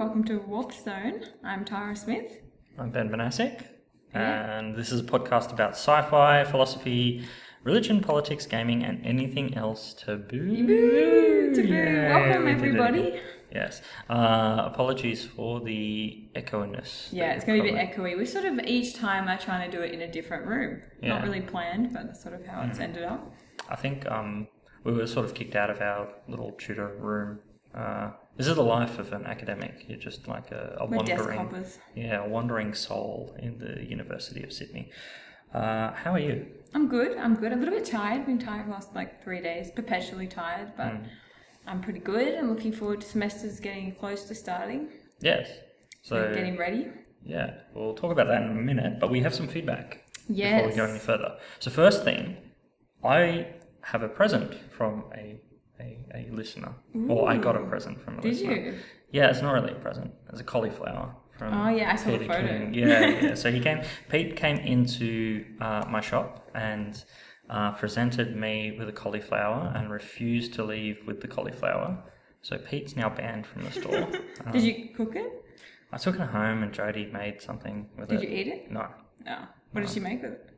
Welcome to Warp Zone. I'm Tara Smith. I'm Ben Banasic, Yeah. and this is a podcast about sci fi, philosophy, religion, politics, gaming, and anything else taboo. Boo! Taboo. Yay, Welcome we everybody. Yes. Uh, apologies for the echoiness. Yeah, it's going to be a bit echoey. We sort of each time are trying to do it in a different room. Not Yeah. Mm. really planned, but that's sort of how it's ended up. I think um, we were sort of kicked out of our little tutor room. Uh, this is the life of an academic. You're just like a, a wandering, yeah, a wandering soul in the University of Sydney. Uh, how are you? I'm good. I'm good. A little bit tired. Been tired for the last like three days. Perpetually tired, but Mm. I'm pretty good. I'm looking forward to semesters getting close to starting. Yes. So So getting ready. Yeah, we'll talk about that in a minute, but we have some feedback before we go any further. So, first thing, I have a present from a, a, a listener. Or I got a present from a Did listener. you? Yeah, it's not really a present. It's a cauliflower from Oh, yeah, I saw the photo. King. Yeah, yeah. So he came. Pete came into uh, my shop and uh, presented me with a cauliflower and refused to leave with the cauliflower. So Pete's now banned from the store. Um, Did you cook it? I took it home and Jodie made something with Did it. Did you eat it? No, No. What did she make with it?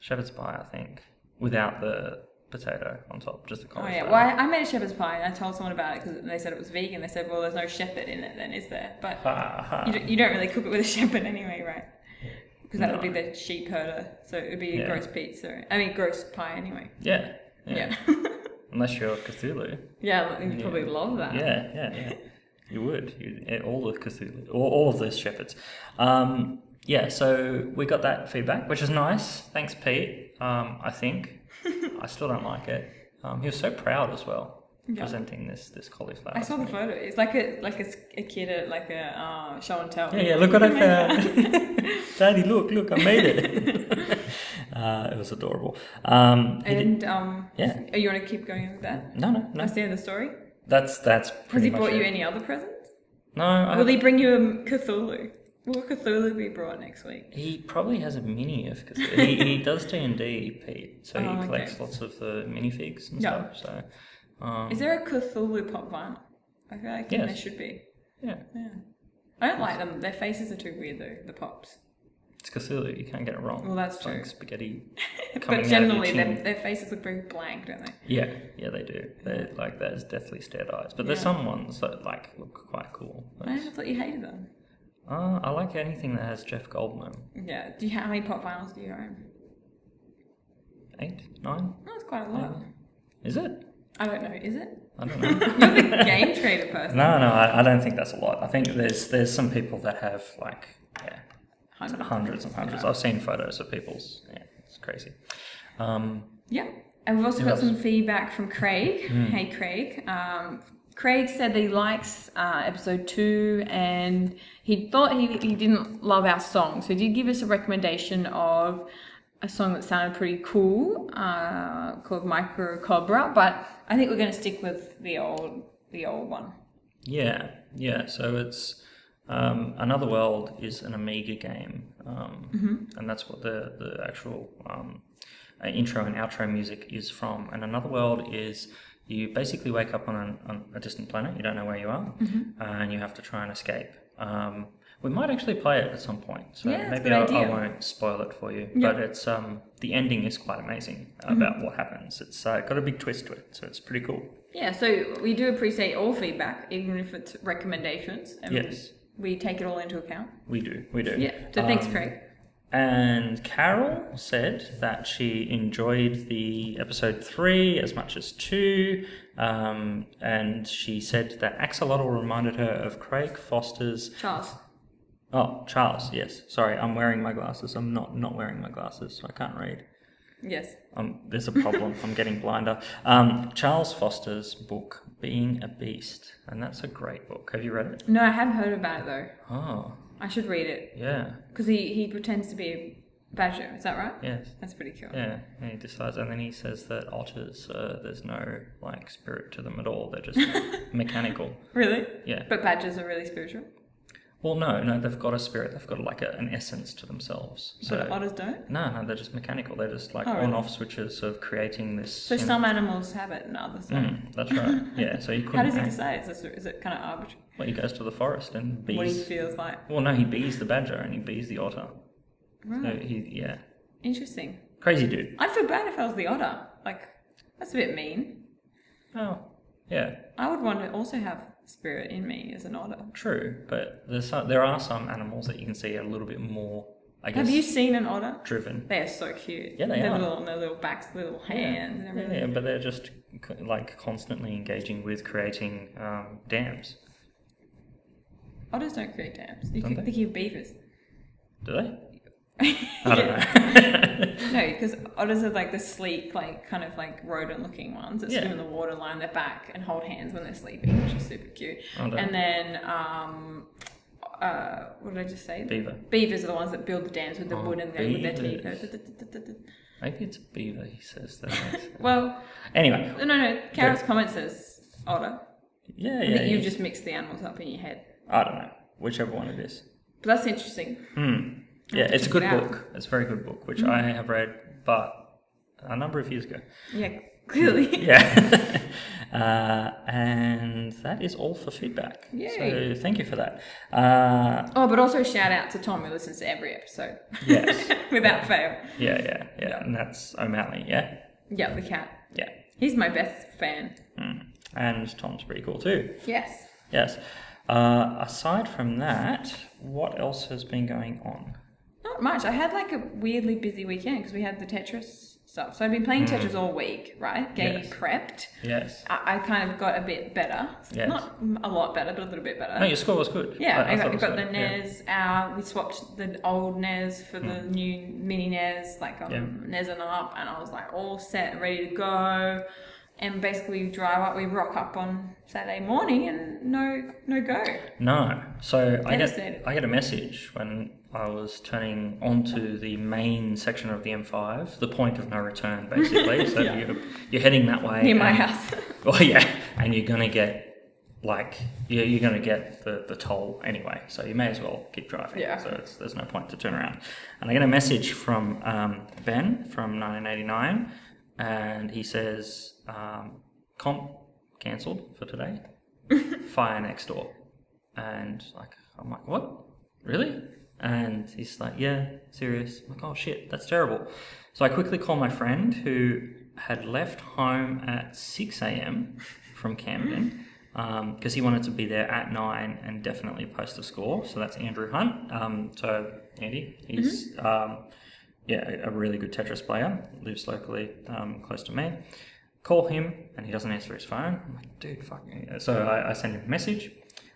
shepherd's pie, I think, without the potato on top, just the Oh cauliflower. yeah, well I, I made a shepherd's pie and I told someone about it because they said it was vegan. They said, well, there's no shepherd in it, then is there? But you, don't- you don't really cook it with a shepherd anyway, right? Because that would be the sheep herder, so it would be a Yeah. gross pizza. I mean, gross pie anyway. yeah, yeah, Yeah, Unless you're Cthulhu. yeah, you'd Yeah. probably love that. Yeah, yeah, yeah. You would. You, eh, all of Cthulhu, all, all of those shepherds. Um, yeah, so we got that feedback, which is nice. Thanks, Pete. Um, I think. I still don't like it. Um, he was so proud as well, Yeah. presenting this this cauliflower. I saw the photo. It's like a like a, a kid at like a uh, show and tell. Yeah, yeah, look what I You made that. found. Daddy, look, look, I made it. uh, it was adorable. Um, he did- And um, yeah. oh, you want to keep going with that? no, no, no. That's the end of the story. That's that's Has he brought you any other presents? No, I, Will he bring you a Cthulhu? Will Cthulhu be brought next week? he probably has a mini of because he, he does D and D, Pete. So he Oh, okay. collects lots of the minifigs and Yeah. stuff. So um, Is there a Cthulhu pop vinyl? I feel like there Yes. should be. yeah, Yeah. I don't like them. Their faces are too weird though, the pops. it's Cthulhu. You can't get it wrong. Well, that's It's like true. spaghetti. but coming out of generally, your their, chin. their faces look very blank, don't they? Yeah, yeah, they do. They're like there's deathly stared eyes, but there's Yeah. some ones that like look quite cool. I thought you hated them. Uh, I like anything that has Jeff Goldblum. Yeah. Do you how many pop vinyls do you own? Eight, nine? Oh, that's quite a lot. Is it? I don't know. Is it? I don't know. You're the game trader person. no, no, I, I don't think that's a lot. I think there's there's some people that have like yeah, Hundred. hundreds and hundreds. Yeah. I've seen photos of people's. Yeah, it's crazy. Um, Yeah. And we've also got else? some feedback from Craig. Hmm. Hey, Craig. Um, Craig said that he likes uh, episode two and he thought he, he didn't love our song. So he did give us a recommendation of a song that sounded pretty cool uh, called Micro Cobra, but I think we're going to stick with the old the old one. yeah, yeah. So it's um, Another World is an Amiga game, um, and that's what the the actual um, uh, intro and outro music is from. And Another World is you basically wake up on, an, on a distant planet. You don't know where you are, uh, and you have to try and escape. Um, we might actually play it at some point, so Yeah, maybe I, I won't spoil it for you. Yeah. But it's um, the ending is quite amazing Mm-hmm. about what happens. It's uh, got a big twist to it, so it's pretty cool. Yeah, so we do appreciate all feedback, even if it's recommendations. And Yes. We take it all into account. We do, we do. Yeah. So thanks, Um, Craig. And Carol said that she enjoyed the episode three as much as two, um, and she said that Axolotl reminded her of Craig Foster's. Charles. Oh, Charles. Yes, sorry, I'm wearing my glasses. I'm not not wearing my glasses, so I can't read. Yes. Um, there's a problem. I'm getting blinder. Um, Charles Foster's book, Being a Beast, and that's a great book. Have you read it? No, I have heard about it though. Oh, I should read it yeah, because he, he pretends to be badger. Is that right? yes. That's pretty cool. Yeah, and he decides, and then he says that otters, uh, there's no like spirit to them at all. They're just mechanical. Really? Yeah. But badgers are really spiritual. Well, no, no, they've got a spirit. They've got like a, an essence to themselves. So But otters don't. no, no, they're just mechanical. They're just like Oh, really? on-off switches of creating this. So you know- some animals have it and others don't. Mm, that's right. Yeah. So you couldn't. How does he decide? Is, this, is it kind of arbitrary? Well, he goes to the forest and bees. What he feels like? Well, no, he bees the badger and he bees the otter. So he, yeah, Interesting. crazy dude. I'd feel bad if I was the otter. Like, that's a bit mean. Oh, yeah, I would want to also have spirit in me as an otter. true. But there's some, there are some animals that you can see are a little bit more, I guess, Have you seen an otter? driven. They are so cute. Yeah, they their are. Little, their little backs, their little hands, and everything. yeah, but they're just c- like constantly engaging with creating um, dams. Otters don't create dams. You Don't can they? think of beavers. Do they? I don't know. No, because otters are like the sleek, like kind of like rodent-looking ones that Yeah. swim in the water, line their back, and hold hands when they're sleeping, which is super cute. And then, um, uh, what did I just say? Beaver. Beavers are the ones that build the dams with the Oh, wood and they, with their teeth. Maybe it's a beaver. He says that. Well, anyway, no, no, no. Carrot's comment says otter. yeah, I yeah. you've yeah. just mixed the animals up in your head. I don't know. Whichever one it is. But that's interesting. Hmm. Yeah, it's a good it book. It's a very good book, which Mm. I have read, but a number of years ago. Yeah, clearly. Yeah. uh, and that is all for feedback. Yay. So thank you for that. Uh, Oh, but also shout out to Tom who listens to every episode yes. without fail. Yeah, yeah, yeah. And that's O'Malley, yeah? Yeah, the cat. Yeah. He's my best fan. Mm. And Tom's pretty cool too. Yes. Yes. Uh, aside from that, what else has been going on? Not much. I had like a weirdly busy weekend because we had the Tetris stuff. So I've been playing Tetris all week, right? Getting Yes. prepped. Yes. I, I kind of got a bit better. Yes. Not a lot better, but a little bit better. No, your score was good. Yeah, I, got, I was got the yeah. NES out. We swapped the old NES for the new mini NES, like um, Yeah. NES and up, and I was like all set and ready to go. And basically, we drive up, we rock up on Saturday morning, and no, no go. No. So I get I get a message when I was turning onto the main section of the M5, the point of no return, basically. So Yeah. you're, you're heading that way. Near my and- house. Well, yeah, and you're gonna get like you're, you're gonna get the, the toll anyway, so you may as well keep driving. Yeah. So it's, there's no point to turn around. And I get a message from um, Ben from 1989, and he says um, comp cancelled for today. Fire next door, and like I'm like what? Really? And he's like, yeah, serious. I'm like, oh shit, that's terrible. So I quickly call my friend who had left home at 6 a.m. from Camden because he wanted to be there at 9 and definitely post a score. So that's Andrew Hunt. Um, so, Andy, he's um, yeah, a really good Tetris player, lives locally um, close to me. Call him and he doesn't answer his phone. I'm like, dude, fuck. me." So I, I send him a message.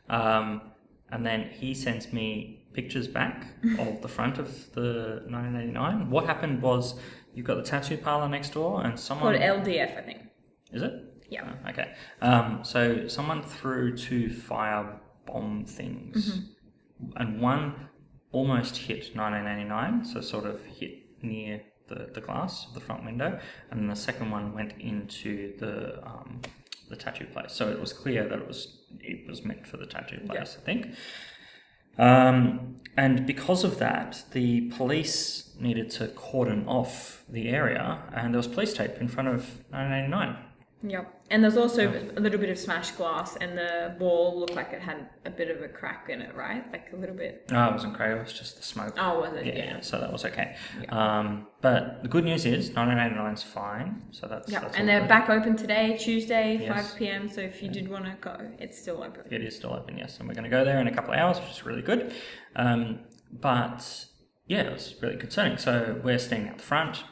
Um, and then he sends me pictures back of the front of the 1989. What happened was you've got the tattoo parlor next door, and someone Called LDF, I think. is it? Yeah. Oh, okay. Um, so someone threw two fire bomb things, and one almost hit 1989, so sort of hit near the, the glass of the front window, and the second one went into the um, the tattoo place. So it was clear that it was it was meant for the tattoo place, I think. Um, and because of that, the police needed to cordon off the area, and there was police tape in front of 1989. Yep. And there's also a little bit of smashed glass, and the wall looked like it had a bit of a crack in it, right? Like a little bit. No, it wasn't crazy. It was just the smoke. Oh, was it? yeah, Yeah. yeah, so that was okay. Um, but the good news is 1989 is fine. So that's, Yeah. that's And they're good. back open today, Tuesday, Yes. 5 p.m. So if you did want to go, it's still open. It is still open, yes, and we're going to go there in a couple of hours, which is really good. Um, but yeah, it was really concerning. So we're staying at the front,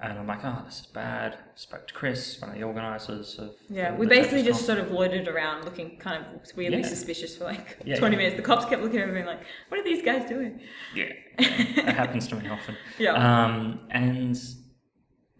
and I'm like, oh, this is bad. Spoke to Chris, one of the organisers of. Yeah, we basically just sort of loitered around looking kind of weirdly Yeah. suspicious for like Yeah, 20 yeah. minutes. The cops kept looking at me like, what are these guys doing? Yeah, that happens to me often. Yeah. Um, and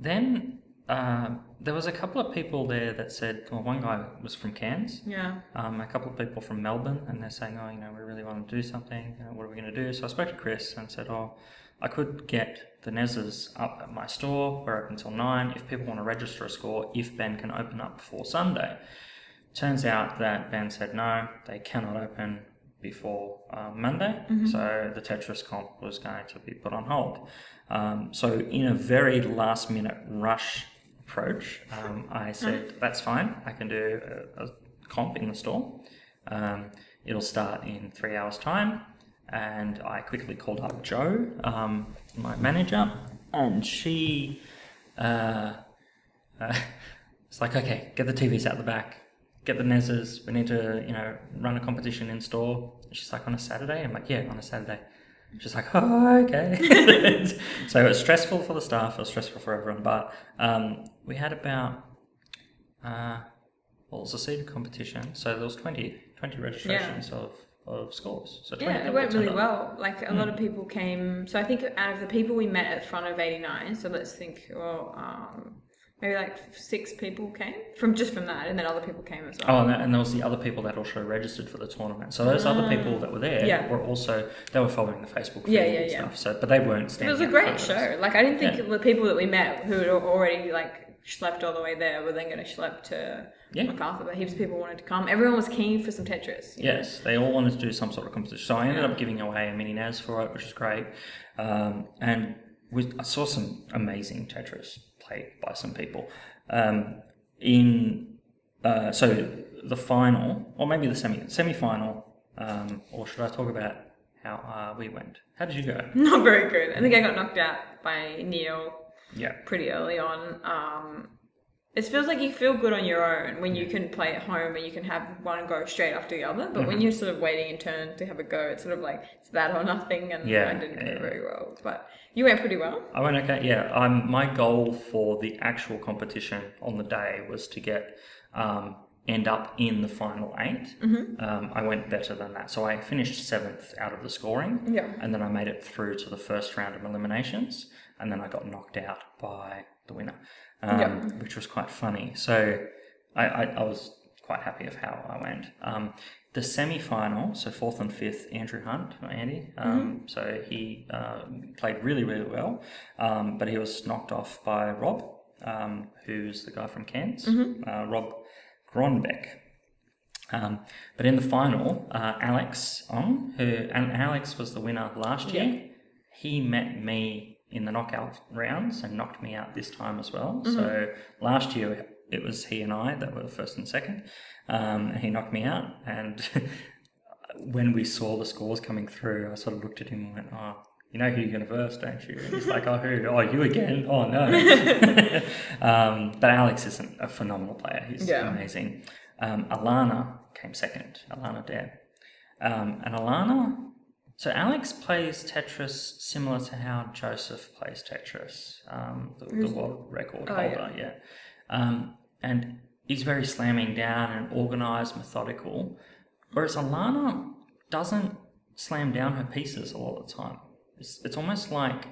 then uh, there was a couple of people there that said, well, one guy was from Cairns, Yeah. um, a couple of people from Melbourne, and they're saying, oh, you know, we really want to do something. Uh, what are we going to do? So I spoke to Chris and said, oh, I could get the NESs up at my store. We're open until nine. If people want to register a score, if Ben can open up before Sunday. Turns out that Ben said no, they cannot open before uh, Monday, so the Tetris comp was going to be put on hold. Um, so, in a very last minute rush approach, um, I said, That's fine, I can do a, a comp in the store. Um, it'll start in three hours' time. And I quickly called up Joe, um, my manager, and she uh, uh, it's like, okay, get the TVs out the back, get the NESs. We need to, you know, run a competition in store. She's like, on a Saturday? I'm like, yeah, on a Saturday. She's like, oh, okay. so it was stressful for the staff, it was stressful for everyone. But um, we had about, uh, well, it was a seated competition. So there was 20, 20 registrations of, of scores. So Yeah, it went really well. Like a lot of people came. So I think out of the people we met at front of 89, so let's think, well, um, maybe like six people came from just from that, and then other people came as well. Oh, and, that- and there was the other people that also registered for the tournament. So those other people that were there Ah. Yeah. were also they were following the Facebook feed Yeah, yeah, and yeah. stuff. So, but they weren't standing. It was a great show. Like I didn't think Yeah. the people that we met who had already like schlepped all the way there We're then going to schlep to Yeah. Macarthur. But heaps of people wanted to come. Everyone was keen for some Tetris. you know? Yes, they all wanted to do some sort of competition. So I ended up giving away a mini NES for it, which was great. Um, and we, I saw some amazing Tetris played by some people. Um, in uh, so the final, or maybe the semi semi final, um, or should I talk about how uh, we went? How did you go? Not very good. I think I got knocked out by Neil Yeah. pretty early on. Um, it feels like you feel good on your own when you can play at home and you can have one go straight after the other. But Mm-hmm. when you're sort of waiting in turn to have a go, it's sort of like it's that or nothing, and Yeah, I didn't yeah. go very well. But you went pretty well. I went okay. Yeah, um, my goal for the actual competition on the day was to get um, end up in the final 8 Um, I went better than that, so I finished seventh out of the scoring. Yeah. and then I made it through to the first round of eliminations, and then I got knocked out by the winner, um, Yeah. which was quite funny. So I, I, I was quite happy of how I went. Um, the semi-final, so fourth and fifth, Andrew Hunt, Andy. Um, So he uh, played really, really well, um, but he was knocked off by Rob, um, who's the guy from Cairns, uh, Rob Gronbeck. Um, but in the final, uh, Alex Ong, who and Alex was the winner last year, he met me in the knockout rounds and knocked me out this time as well. So last year it was he and I that were first and second, um, and he knocked me out. And when we saw the scores coming through, I sort of looked at him and went, "Oh." You know who you're going to verse, don't you? And he's like, oh, who? Oh, you again? Oh, no. um, but Alex is an, a phenomenal player. He's Yeah. amazing. Um, Alana came second, Alana Dare. Um, and Alana, so Alex plays Tetris similar to how Joseph plays Tetris, um, the, the world record Oh, holder, yeah. Um, and he's very slamming down and organized, methodical. Whereas Alana doesn't slam down her pieces a lot of the time. It's, it's almost like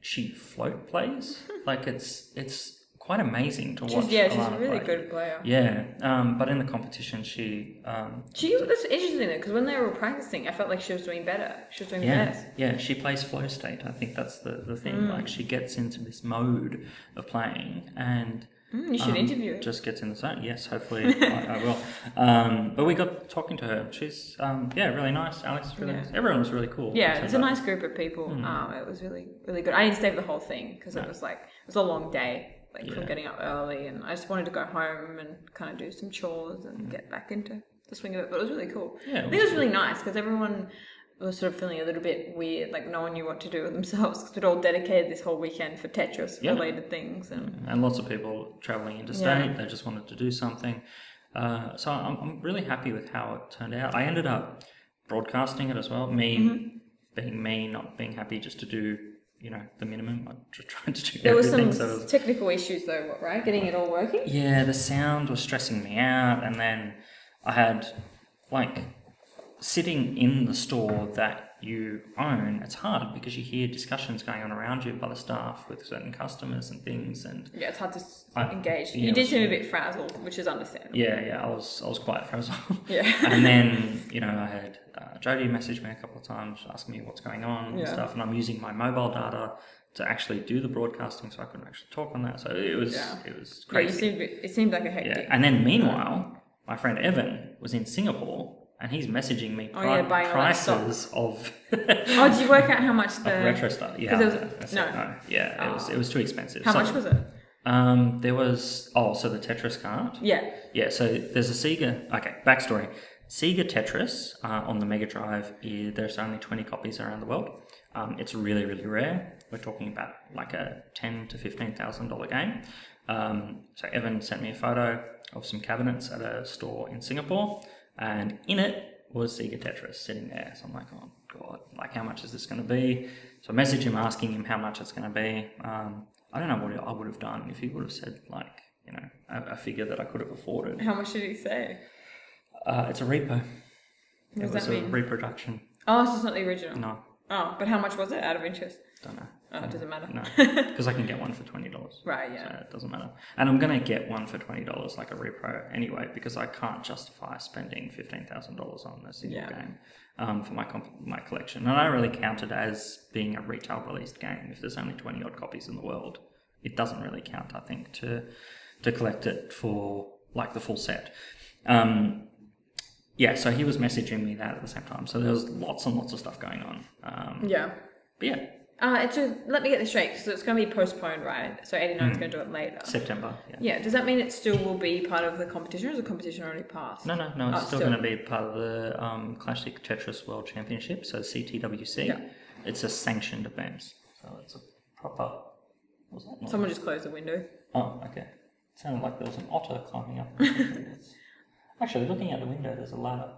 she float plays. like it's it's quite amazing to watch. She's, yeah, she's a really play. good player. Yeah, um, but in the competition, she um, She that's interesting though, because when they were practicing, I felt like she was doing better. She was doing yeah best. yeah she plays flow state. I think that's the the thing. Mm. Like she gets into this mode of playing and. Mm, you should um, interview her. Just gets in the zone. Yes, hopefully I, I will. Um, but we got talking to her. She's um, yeah, really nice. Alex really Yeah. nice. Everyone was really cool. Yeah, it's a nice group of people. Hmm. Um, it was really, really good. I didn't stay for the whole thing because it was like it was a long day, like from getting up early, and I just wanted to go home and kind of do some chores and get back into the swing of it. But it was really cool. Yeah, it I think it was really nice because everyone was sort of feeling a little bit weird, like no one knew what to do with themselves because we'd all dedicated this whole weekend for Tetris Yeah. related things, and and lots of people traveling interstate. They just wanted to do something. Uh, so I'm, I'm really happy with how it turned out. I ended up broadcasting it as well. Me Mm-hmm. being me, not being happy just to do you know the minimum. I just tried to do there was everything. some so was- technical issues though, right? Getting it all working. yeah, the sound was stressing me out, and then I had like sitting in the store that you own. It's hard because you hear discussions going on around you by the staff with certain customers and things, and Yeah, it's hard to I- engage. yeah, you did was- seem a bit frazzled, which is understandable. yeah, yeah, I was I was quite frazzled. Yeah. and then you know I had uh, Jodie message me a couple of times asking me what's going on and stuff, and I'm using my mobile data to actually do the broadcasting, so I couldn't actually talk on that. So it was Yeah. it was Yeah, you crazy. seemed, it seemed like a hectic. Yeah, and then meanwhile, my friend Evan was in Singapore, and he's messaging me Oh, yeah, buying all that stock. prices of, Oh, did you work out how much the retro stuff. Yeah, was- I said no. Yeah, it was it was too expensive. How So, much was it? Um, there was oh, so the Tetris card. Yeah. Yeah, so there's a Sega. Okay, backstory. Sega Tetris uh, on the Mega Drive. There's only 20 copies around the world. Um, it's really, really rare. We're talking about like a ten to fifteen thousand dollar game. Um, so Evan sent me a photo of some cabinets at a store in Singapore, and in it was Sega Tetris sitting there. So I'm like, oh god, like how much is this going to be? So I message him asking him how much it's going to be. Um, I don't know what I would have done if he would have said like you know a, a figure that I could have afforded. How much did he say? Uh, it's a repo. What it was that a mean? reproduction. Oh, so it's not the original. No, Oh, but how much was it out of interest? don't know. Oh, it doesn't matter. No, because I can get one for twenty dollars. Right, Yeah. So it doesn't matter. And I'm gonna get one for twenty dollars, like a repro, anyway, because I can't justify spending fifteen thousand dollars on a single Yeah. game um, for my comp- my collection. And I really count it as being a retail released game. If there's only twenty odd copies in the world, it doesn't really count. I think to to collect it for like the full set. Um, yeah, so he was messaging me that at the same time. So there was lots and lots of stuff going on. Um, Yeah. but yeah, Uh, it's a, let me get this straight because it's going to be postponed, right? So 89 Hmm. is going to do it later. September. Yeah. Yeah, does that mean it still will be part of the competition or is the competition already passed? No, no, no. It's Oh, still still. going to be part of the um, Classic Tetris World Championship, so CTWC. Yeah. It's a sanctioned event, so it's a proper. What was that? noise? Someone just closed the window. Oh, okay. It sounded like there was an otter climbing up. Actually, looking out the window, there's a ladder.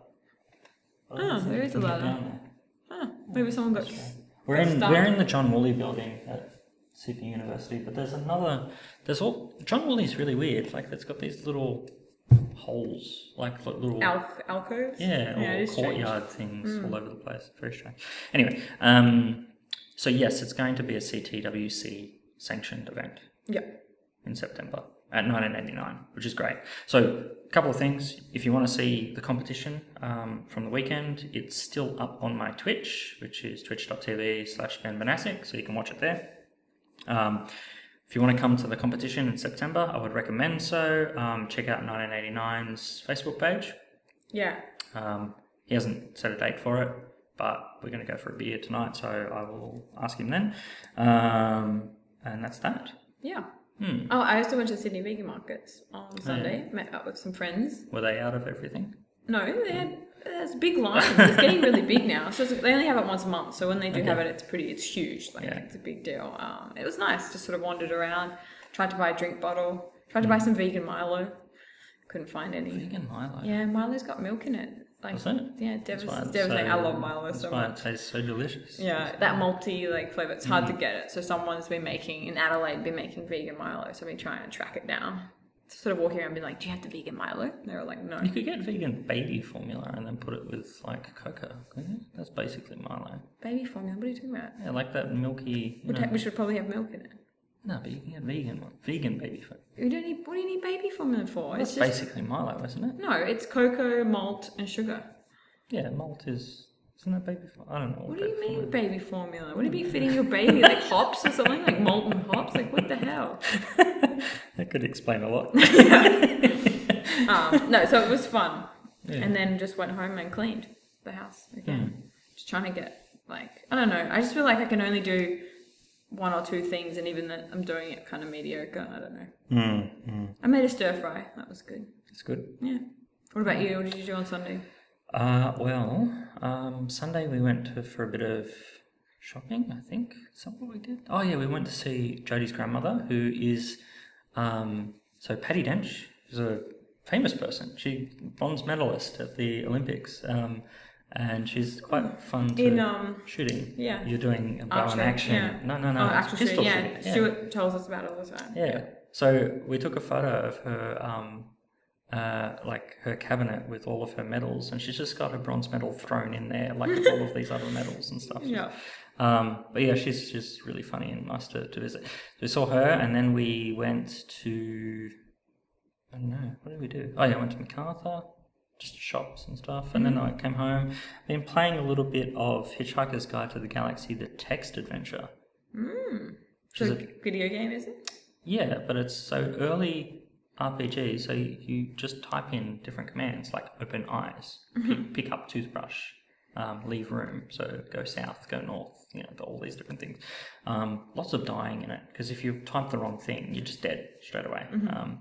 Oh, there is a ladder. Oh, maybe someone got. That's right. We're in we're in the John Woolley building at Sydney University, but there's another. There's all John Woolley's really weird. Like it's got these little holes, like li- little Al- alcoves? yeah, Yeah, or is strange. Courtyard things all over the place. Very strange. Anyway, um, so yes, it's going to be a CTWC sanctioned event Yeah. in September at 1989, which is great. So, a couple of things. If you want to see the competition um, from the weekend, it's still up on my Twitch, which is twitch.tv slash Ben so you can watch it there. Um, if you want to come to the competition in September, I would recommend so. Um, check out 1989's Facebook page. Yeah. Um, he hasn't set a date for it, but we're going to go for a beer tonight, so I will ask him then. Um, and that's that. Yeah. Hmm. Oh, I also went to Sydney Vegan Markets on Sunday. Met up with some friends. Were they out of everything? No, they had there's big lines. It's getting really big now. So it's, they only have it once a month. So when they do Okay. have it, it's pretty. It's huge. Like Yeah. it's a big deal. Um, it was nice. Just sort of wandered around. Tried to buy a drink bottle. Tried to buy some vegan Milo. Couldn't find any. Vegan Milo. Yeah, Milo's got milk in it. Like it? yeah, devas- why it's. I love Milo so much. it tastes so delicious. Yeah, that malty like flavor. It's hard Mm. to get it. So someone's been making in Adelaide, been making vegan Milo. So I've been trying to track it down. Sort of walking around, being like, "Do you have the vegan Milo?" And they were like, "No." You could get vegan baby formula and then put it with like cocoa. That's basically Milo. Baby formula. What are you talking about? Yeah, like that milky. You Would know, we should probably have milk in it. no, but you can get vegan one. Vegan baby formula. We don't need. What do you need baby formula for? That's It's just basically Milo, isn't it? no. It's cocoa, malt, and sugar. Yeah, malt is. Isn't that baby formula? I don't know. What What, do you mean baby formula? Do you be feeding your baby like hops or something like molten hops? Like what the hell? formula- That could explain a lot. Um, no, so it was fun, Yeah. and then just went home and cleaned the house again. Hmm. Just trying to get like I don't know. I just feel like I can only do one or two things, and even that I'm doing it kind of mediocre. I don't know. Mm, mm. I made a stir fry. That was good. It's good. Yeah. What about you? What did you do on Sunday? Uh, well, um, Sunday we went to, for a bit of shopping, I think. Is that what we did? Oh, yeah, we went to see Jodie's grandmother, who is, um, so Patty Dench is a famous person. She bronze medalist at the Olympics, um, and she's quite fun to In um shooting. yeah. You're doing a bow and action. yeah. No, no, no. oh, actual pistol shooting. Yeah. shooting. Stuart tells us about it all the time. Yeah. So we took a photo of her, um, uh, like her cabinet with all of her medals, and she's just got a bronze medal thrown in there, like with all of these other medals and stuff. Yeah. Um, but yeah, she's she's really funny and nice to, to visit. So we saw her, and then we went to I don't know what did we do? Oh yeah, I went to Macarthur, just shops and stuff, and then I came home. Been playing a little bit of Hitchhiker's Guide to the Galaxy, the text adventure. Mm. Which is a video game is it? yeah, but it's so early RPG. So you, you just type in different commands like open eyes, pick, pick up toothbrush, um, leave room, so go south, go north, you know, all these different things. Um, lots of dying in it because if you type the wrong thing, you're just dead straight away. Um,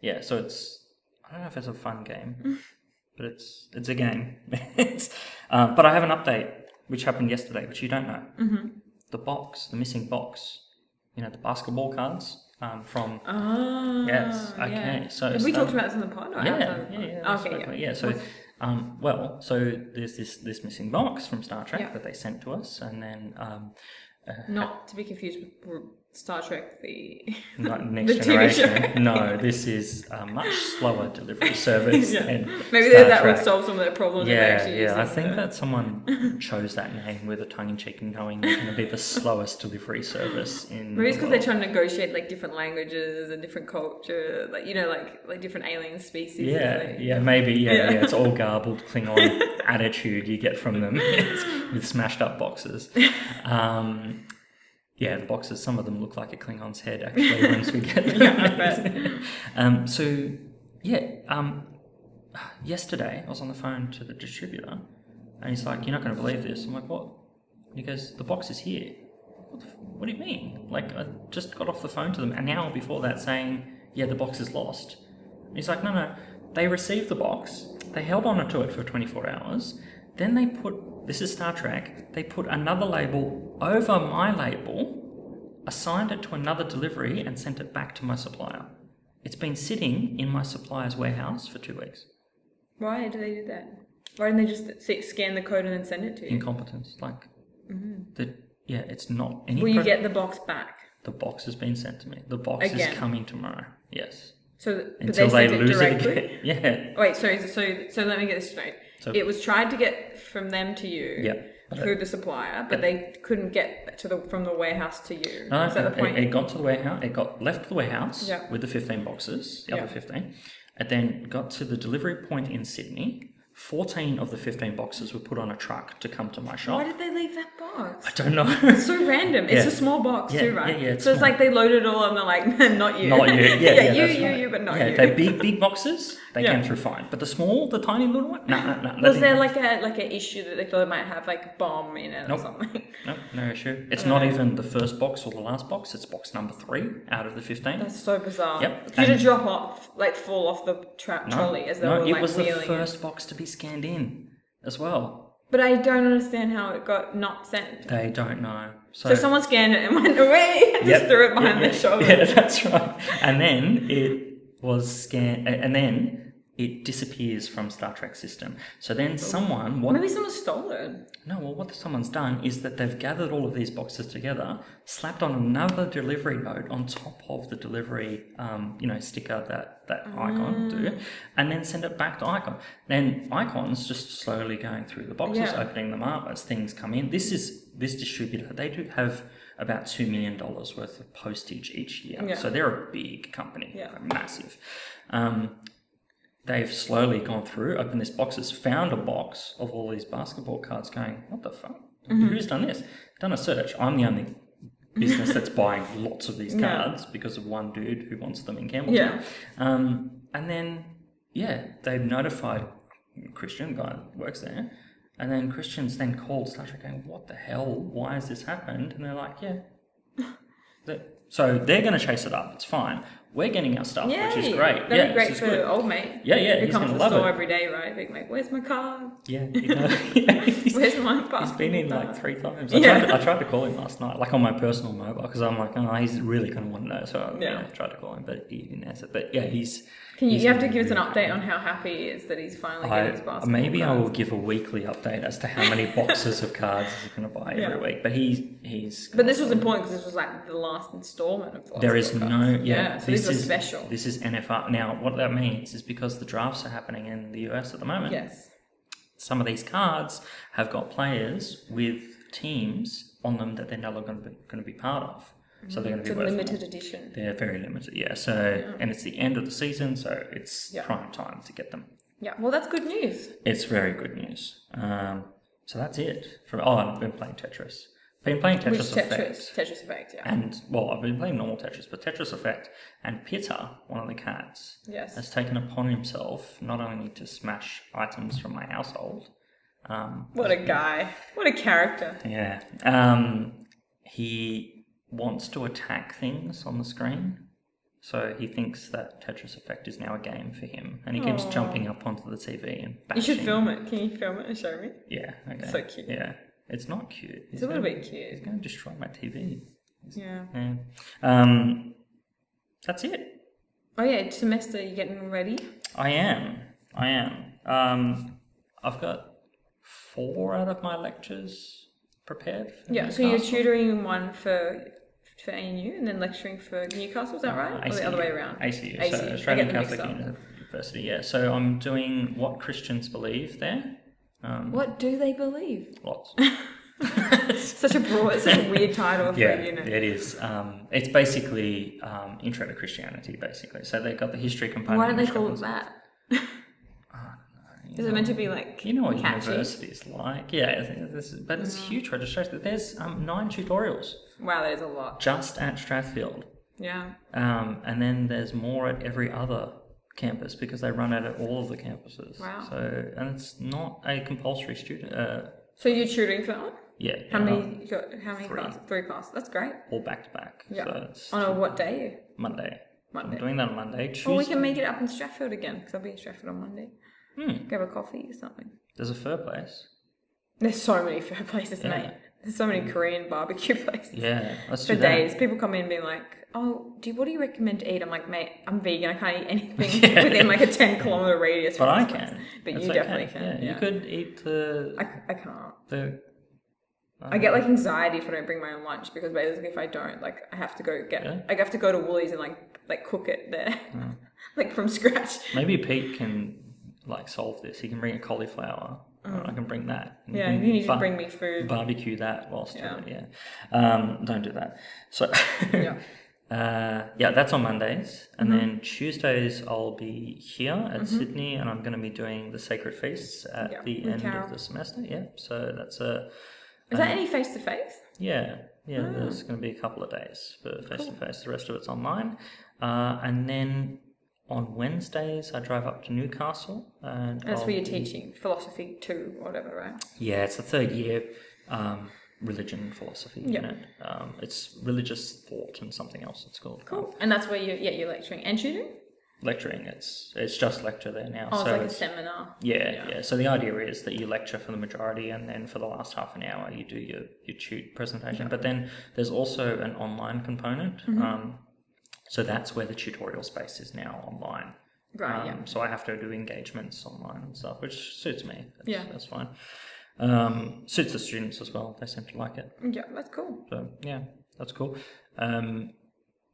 yeah, so it's I don't know if it's a fun game, but it's it's a game. it's, um, but I have an update which happened yesterday, which you don't know. Mm-hmm. The box, the missing box, you know, the basketball cards um, from Ah. Yes, okay, yeah. so Have we talked about this in the pod? Or yeah, yeah, yeah. Okay, yeah. yeah. So, um, well, so there's this this missing box from StarTrack Yeah. that they sent to us, and then um, Not to be confused with Star Trek, the not next The generation. no, this is a much slower delivery service. Yeah. maybe Star that, that would solve some of their problems. Yeah, actually yeah. I think the- that someone chose that name with a tongue in cheek going, "You're going to be the slowest delivery service in." Maybe it's the because they're trying to negotiate like different languages and different culture, like you know, like like different alien species. Yeah, like, yeah, maybe, yeah, Yeah. yeah. It's all garbled Klingon attitude you get from them with smashed up boxes. Um, yeah, the boxes. Some of them look like a Klingon's head actually. once we get them. Yeah, I bet. um, so yeah, um, yesterday I was on the phone to the distributor, and he's like, "You're not going to believe this." I'm like, "What?" And he goes, "The box is here." What, the f- what do you mean? Like I just got off the phone to them an hour before that saying, "Yeah, the box is lost." And he's like, "No, no." They received the box. They held on to it for 24 hours. Then they put this is StarTrack. They put another label over my label, assigned it to another delivery, and sent it back to my supplier. It's been sitting in my supplier's warehouse for two weeks. Why do they do that? Why didn't they just scan the code and then send it to you? Incompetence, like mm-hmm. the yeah, it's not any. Will you pro- get the box back? the box has been sent to me. The box Again. is coming tomorrow. Yes, So, but until they they, it lose it directly. again. Yeah, Wait, so so so let me get this straight. So- it was tried to get from them to you yeah. Through the supplier, but they couldn't get to the from the warehouse to you. No, Is that the it, point? it got to the warehouse. It got left to the warehouse Yeah. with the fifteen boxes, the Yeah. other fifteen. It then got to the delivery point in Sydney. Fourteen of the fifteen boxes were put on a truck to come to my shop. Why did they leave that box? I don't know. It's so random. It's Yeah. a small box Yeah, too, right? yeah, yeah, it's so it's like they loaded it all and they're like, not you. Not you. Yeah, yeah, you, you, right. you, but not yeah, you. They're big, big boxes. They Yeah. came through fine. But the small, the tiny little one, no, no, no. Was there like a like an issue that they thought it might have like a bomb in it Nope. or something? No, no issue. It's uh. not even the first box or the last box. It's box number three out of the fifteen. That's so bizarre. Yep. Did it drop off, like fall off the tra- no, trolley as they no, were it like was the wheeling it? first box to be scanned in as well. But I don't understand how it got not sent. They don't know. So, So someone scanned it and went away, just Yep, threw it behind yeah, their shoulder. Yeah, that's right. And then it was scanned, and then it disappears from StarTrack system. So then someone, what Maybe someone stole it. No, well, what someone's done is that they've gathered all of these boxes together, slapped on another delivery note on top of the delivery, um, you know, sticker that that Icon do, and then send it back to Icon. Then Icon's just slowly going through the boxes, Yeah. opening them up as things come in. This is this distributor. They do have about two million dollars worth of postage each year, Yeah. so they're a big company, Yeah. massive. Um, they've slowly gone through, opened these boxes, found a box of all these basketball cards, going, "What the fuck? Mm-hmm. Who's done this?" Done a search. I'm the only business that's buying lots of these Yeah. cards because of one dude who wants them in Campbelltown. Yeah. Um, and then, yeah, they've notified Christian guy works there, and then Christian's then called StarTrack going, "What the hell? Why has this happened?" And they're like, "Yeah." So they're going to chase it up. It's fine. We're getting our stuff, Yeah, which is great. That'd yeah, be great for good. old mate. Yeah, yeah, Who he's comes gonna the love store it. every day, right? Big mate, where's my card? Yeah, you know, yeah, he's, Where's my he's passport? been in like three times. I, Yeah. tried to, I tried to call him last night, like on my personal mobile, because I'm like, oh, he's really going to want to know. So I Yeah. yeah, tried to call him, but he didn't answer. But yeah, he's. Can you, you have to give us an update on how happy he is that he's finally getting his I, basketball maybe I will give a weekly update as to how many boxes of cards he's going to buy Yeah. every week. But he he's. But this was important because this was like the last installment of the There is basketball no cards. yeah. so these this are is special. This is NFR. Now, what that means is because the drafts are happening in the US at the moment. Yes. some of these cards have got players with teams on them that they're no longer going to be, going to be part of. So they're going to be worth limited more. edition. They're very limited, yeah. So and it's the end of the season, so it's Yeah. prime time to get them. Yeah. Well, that's good news. It's very good news. Um, so that's it. From oh, I've been playing Tetris. Been playing Which Tetris, Tetris? Effect. Tetris Effect, yeah. And, well, I've been playing normal Tetris, but Tetris Effect and Pitta, one of the cats, Yes. has taken upon himself not only to smash items from my household, um, What a guy. What a character. yeah, um, he wants to attack things on the screen. So he thinks that Tetris Effect is now a game for him, and he keeps jumping up onto the TV and You should film it. Can you film it and show me? Yeah, okay. So cute. Yeah, it's not cute. It's a little bit cute. He's going to destroy my TV. Yeah. Yeah. Um, that's it. Oh yeah, semester. You getting ready? I am. I am. Um, I've got four out of my lectures prepared. For Yeah. So you're tutoring one for for ANU and then lecturing for Newcastle. Is that right? Uh, or the other way around? ACU, ACU. so Australian get them mixed Catholic. University. Yeah. So I'm doing what Christians believe there. Um, What do they believe? Lots. Such a broad, such a weird title for yeah, a unit. it is. Um, it's basically um, intro to Christianity, basically. So they've got the history component. Why don't they call it that? Is it meant to be like You know what catchy? universities like, yeah. I think but it's huge registration. There's um, nine tutorials Wow, that is a lot. just at Strathfield, Yeah. um, and then there's more at every other campus because they run it at all of the campuses. Wow. So and it's not a compulsory student. Uh, So you're tutoring for that one? yeah. How many? Got how many Three. classes? Three classes. That's great. All back to back. Yeah. So On a what day? Monday. Monday. I'm doing that on Monday. Tuesday. Or we can make it up in Strathfield again because I'll be in Strathfield on Monday. Hmm. Grab a coffee or something. There's a fur place. There's so many fair places, Yeah. mate. There's so many mm. Korean barbecue places. Yeah. Let's For do that. days, people come in and be like, "Oh, do what do you recommend to eat?" I'm like, "Mate, I'm vegan. I can't eat anything within like a ten kilometer radius." But from I this place." can. But That's you okay. definitely can. Yeah. Yeah, You could eat the I, I can't. the. I get like um, anxiety if I don't bring my own lunch because basically if I don't, like I have to go get, Yeah. I have to go to Woolies and like like cook it there, mm. like from scratch. Maybe Pete can like solve this. He can bring a cauliflower. I can bring that. And Mm. Yeah, you need to bring me food. barbecue that whilst Yeah. doing it. Yeah. Um, don't do that. So. Yeah. Uh, yeah, that's on Mondays, and Mm-hmm. then Tuesdays I'll be here at Sydney, and I'm going to be doing the Sacred Feasts at Yeah, the end Carol. of the semester. Yeah, so that's a Is that any face to face? yeah, yeah. Ah. There's going to be a couple of days for face to face. The rest of it's online, uh, and then on Wednesdays I drive up to Newcastle, and That's I'll where you're be- teaching philosophy two, whatever, right? Yeah, it's the third year. Um, religion and philosophy Yeah. unit. Um, it's religious thought and something else. It's called Cool. And that's where you yeah you're lecturing and tutoring. lecturing. It's it's just lecture there now. Oh, so it's like a it's- seminar. Yeah, Yeah. yeah, So the idea is that you lecture for the majority, and then for the last half an hour, you do your your tute presentation. But then there's also an online component. Mm-hmm. Um, so that's where the tutorial space is now online. Right. Um, yeah. So I have to do engagements online and stuff, which suits me. That's, Yeah. that's fine. Um, suits the students as well. They seem to like it. Yeah, that's cool. So yeah, that's cool. Um,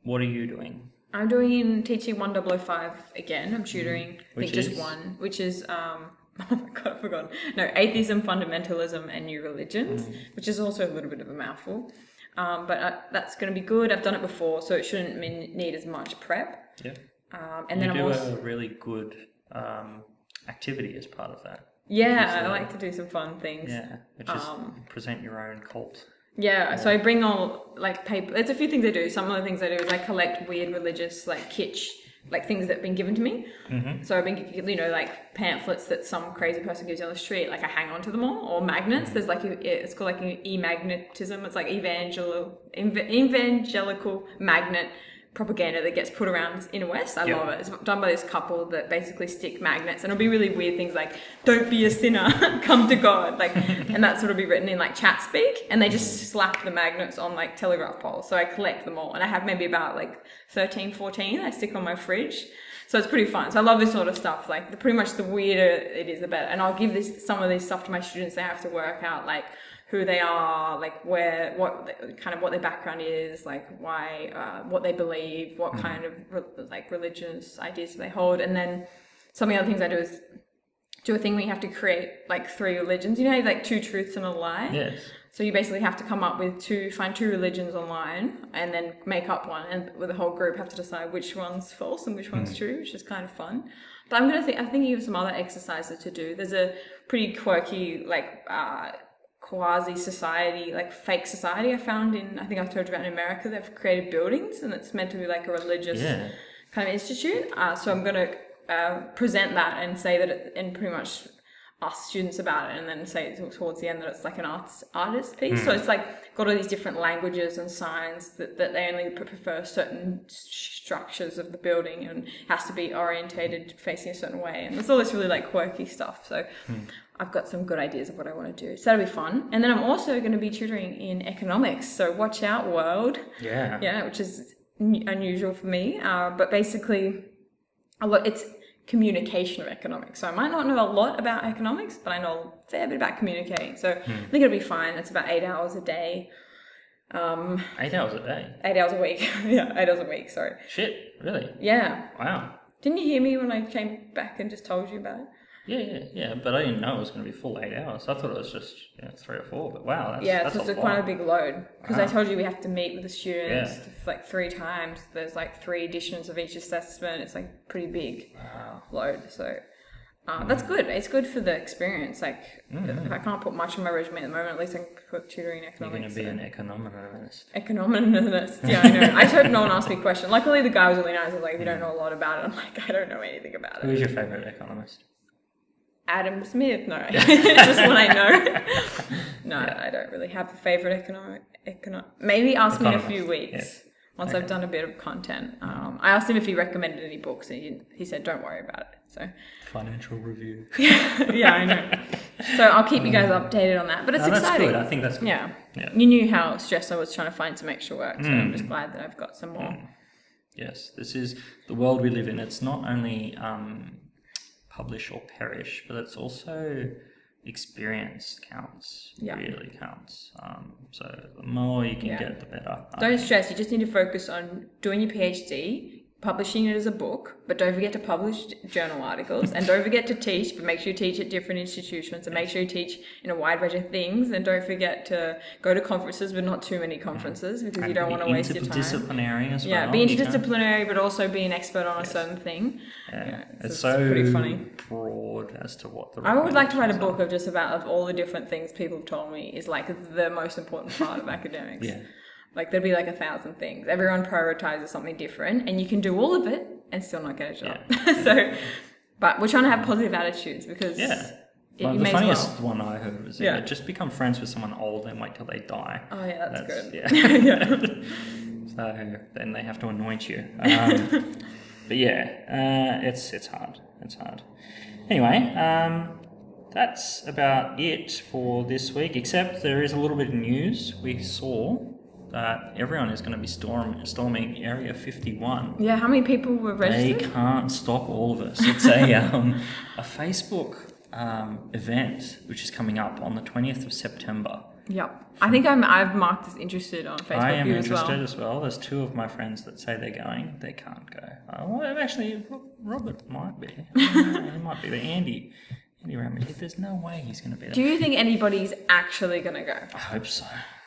what are you doing? I'm doing teaching 1005 again. I'm tutoring, I think Which just is? one, which is, um, oh my god, I've forgotten. No, atheism, fundamentalism, and new religions, Mm. which is also a little bit of a mouthful. Um, but uh, that's going to be good. I've done it before, so it shouldn't mean, need as much prep. Yeah. Um, and you then do I'm also, a really good um, activity as part of that. yeah, I like to do some fun things. Yeah, which is Um, present your own cult. Yeah, so I bring all like paper. There's a few things I do. Some of the things I do is I collect weird religious like kitsch, like things that have been given to me. Mm-hmm. So I've been, you know, like pamphlets that some crazy person gives you on the street. Like I hang on to them all, or magnets. There's like a, it's called like an e-magnetism. It's like evangel ev- evangelical magnet propaganda that gets put around in the West. I Yeah. love it. It's done by this couple that basically stick magnets, and it'll be really weird things like "Don't be a sinner, come to God," like, and that sort of be written in like chat speak, and they just slap the magnets on like telegraph poles. So I collect them all, and I have maybe about like 13, 14 I stick on my fridge. So it's pretty fun. So I love this sort of stuff. Like the, pretty much the weirder it is, the better. And I'll give this some of this stuff to my students. They have to work out like who they are, like where, what kind of what their background is, like why, uh, what they believe, what kind of re- like religious ideas they hold, and then some of the other things I do is do a thing where you have to create like three religions. You know, like two truths and a lie. Yes. So you basically have to come up with two, find two religions online, and then make up one, and with the whole group have to decide which one's false and which one's true, which is kind of fun. But I'm gonna think I'm thinking of some other exercises to do. There's a pretty quirky like uh, quasi society, like fake society. I found in I think I've told you about in America. They've created buildings, and it's meant to be like a religious Yeah. kind of institute. Uh, so I'm going to uh, present that and say that, it, and pretty much ask students about it, and then say towards the end that it's like an arts artist piece. So it's like got all these different languages and signs that, that they only prefer certain structures of the building and has to be orientated facing a certain way, and it's all this really like quirky stuff. So. I've got some good ideas of what I want to do. So that'll be fun. And then I'm also going to be tutoring in economics. So watch out, world Yeah. yeah, which is n- unusual for me. Uh, but basically, a lot it's communication of economics. So I might not know a lot about economics, but I know a fair bit about communicating. So I think it'll be fine. It's about eight hours a day, um, Eight hours a day. eight hours a week. yeah, eight hours a week. Sorry. Shit. Really? Yeah. Wow. Didn't you hear me when I came back and just told you about it? Yeah, yeah, yeah. But I didn't know it was going to be full eight hours. I thought it was just you know, three or four. But wow, that's yeah, that's it's just a a quite a big load because I told you we have to meet with the students Yeah. like three times. There's like three editions of each assessment. It's like pretty big. Wow. load. So uh, that's good. It's good for the experience. Like Mm. if I can't put much in my resume at the moment, at least I can put tutoring economics. You're going to be an economist. Economist. Yeah, I know. I just hope no one asked me a question. Luckily, the guy was really nice. He was like, "If you don't know a lot about it," I'm like, "I don't know anything about Who it." Who's your favorite economist? Adam Smith. No, it's just one I know. no, I don't really have a favorite economic. Econo- Maybe ask me in a few Economist, weeks. Once I've done a bit of content, um, I asked him if he recommended any books, and he, he said, "Don't worry about it." So, Financial Review. yeah, I know. So I'll keep you guys updated on that. But it's No, exciting. good. I think that's good. Yeah. Yeah. You knew how stressed I was trying to find some extra work, so I'm Mm. just glad that I've got some more. Yes, this is the world we live in. It's not only um, publish or perish, but it's also experience counts. Yeah. Really counts. Um, so the more you can Yeah. get, the better. Don't stress, you just need to focus on doing your PhD, publishing it as a book, but don't forget to publish journal articles and don't forget to teach, but make sure you teach at different institutions and make sure you teach in a wide range of things and don't forget to go to conferences, but not too many conferences because you don't want to waste your time. Interdisciplinary as Yeah, be interdisciplinary, but also be an expert on a certain thing. Yeah, Yeah, it's, it's so pretty funny. broad as to what the. I would like to write a book of just about of all the different things people have told me is like the most important part of academics. Yeah. Like there'd be like a thousand things. Everyone prioritizes something different, and you can do all of it and still not get a job. so, but we're trying to have positive attitudes because Yeah. it, Well, the funniest well. one I heard was Yeah. yeah. just become friends with someone old and wait till they die. Oh yeah, that's, That's- good. yeah. yeah. So then they have to anoint you. Um, but yeah, uh, it's it's hard. It's hard. Anyway, um, that's about it for this week. Except there is a little bit of news. We saw that everyone is going to be storm, storming Area 51. Yeah, how many people were registered? They can't stop all of us. It's a um, a Facebook um, event which is coming up on the 20th of September. Yep. I think I'm. I've marked as interested on Facebook I am as well. interested as well. There's two of my friends that say they're going. They can't go. Uh, well, actually, Robert might be. He might be. But Andy, Andy Ramage, there's no way he's going to be there. Do you think anybody's actually gonna go? I hope so.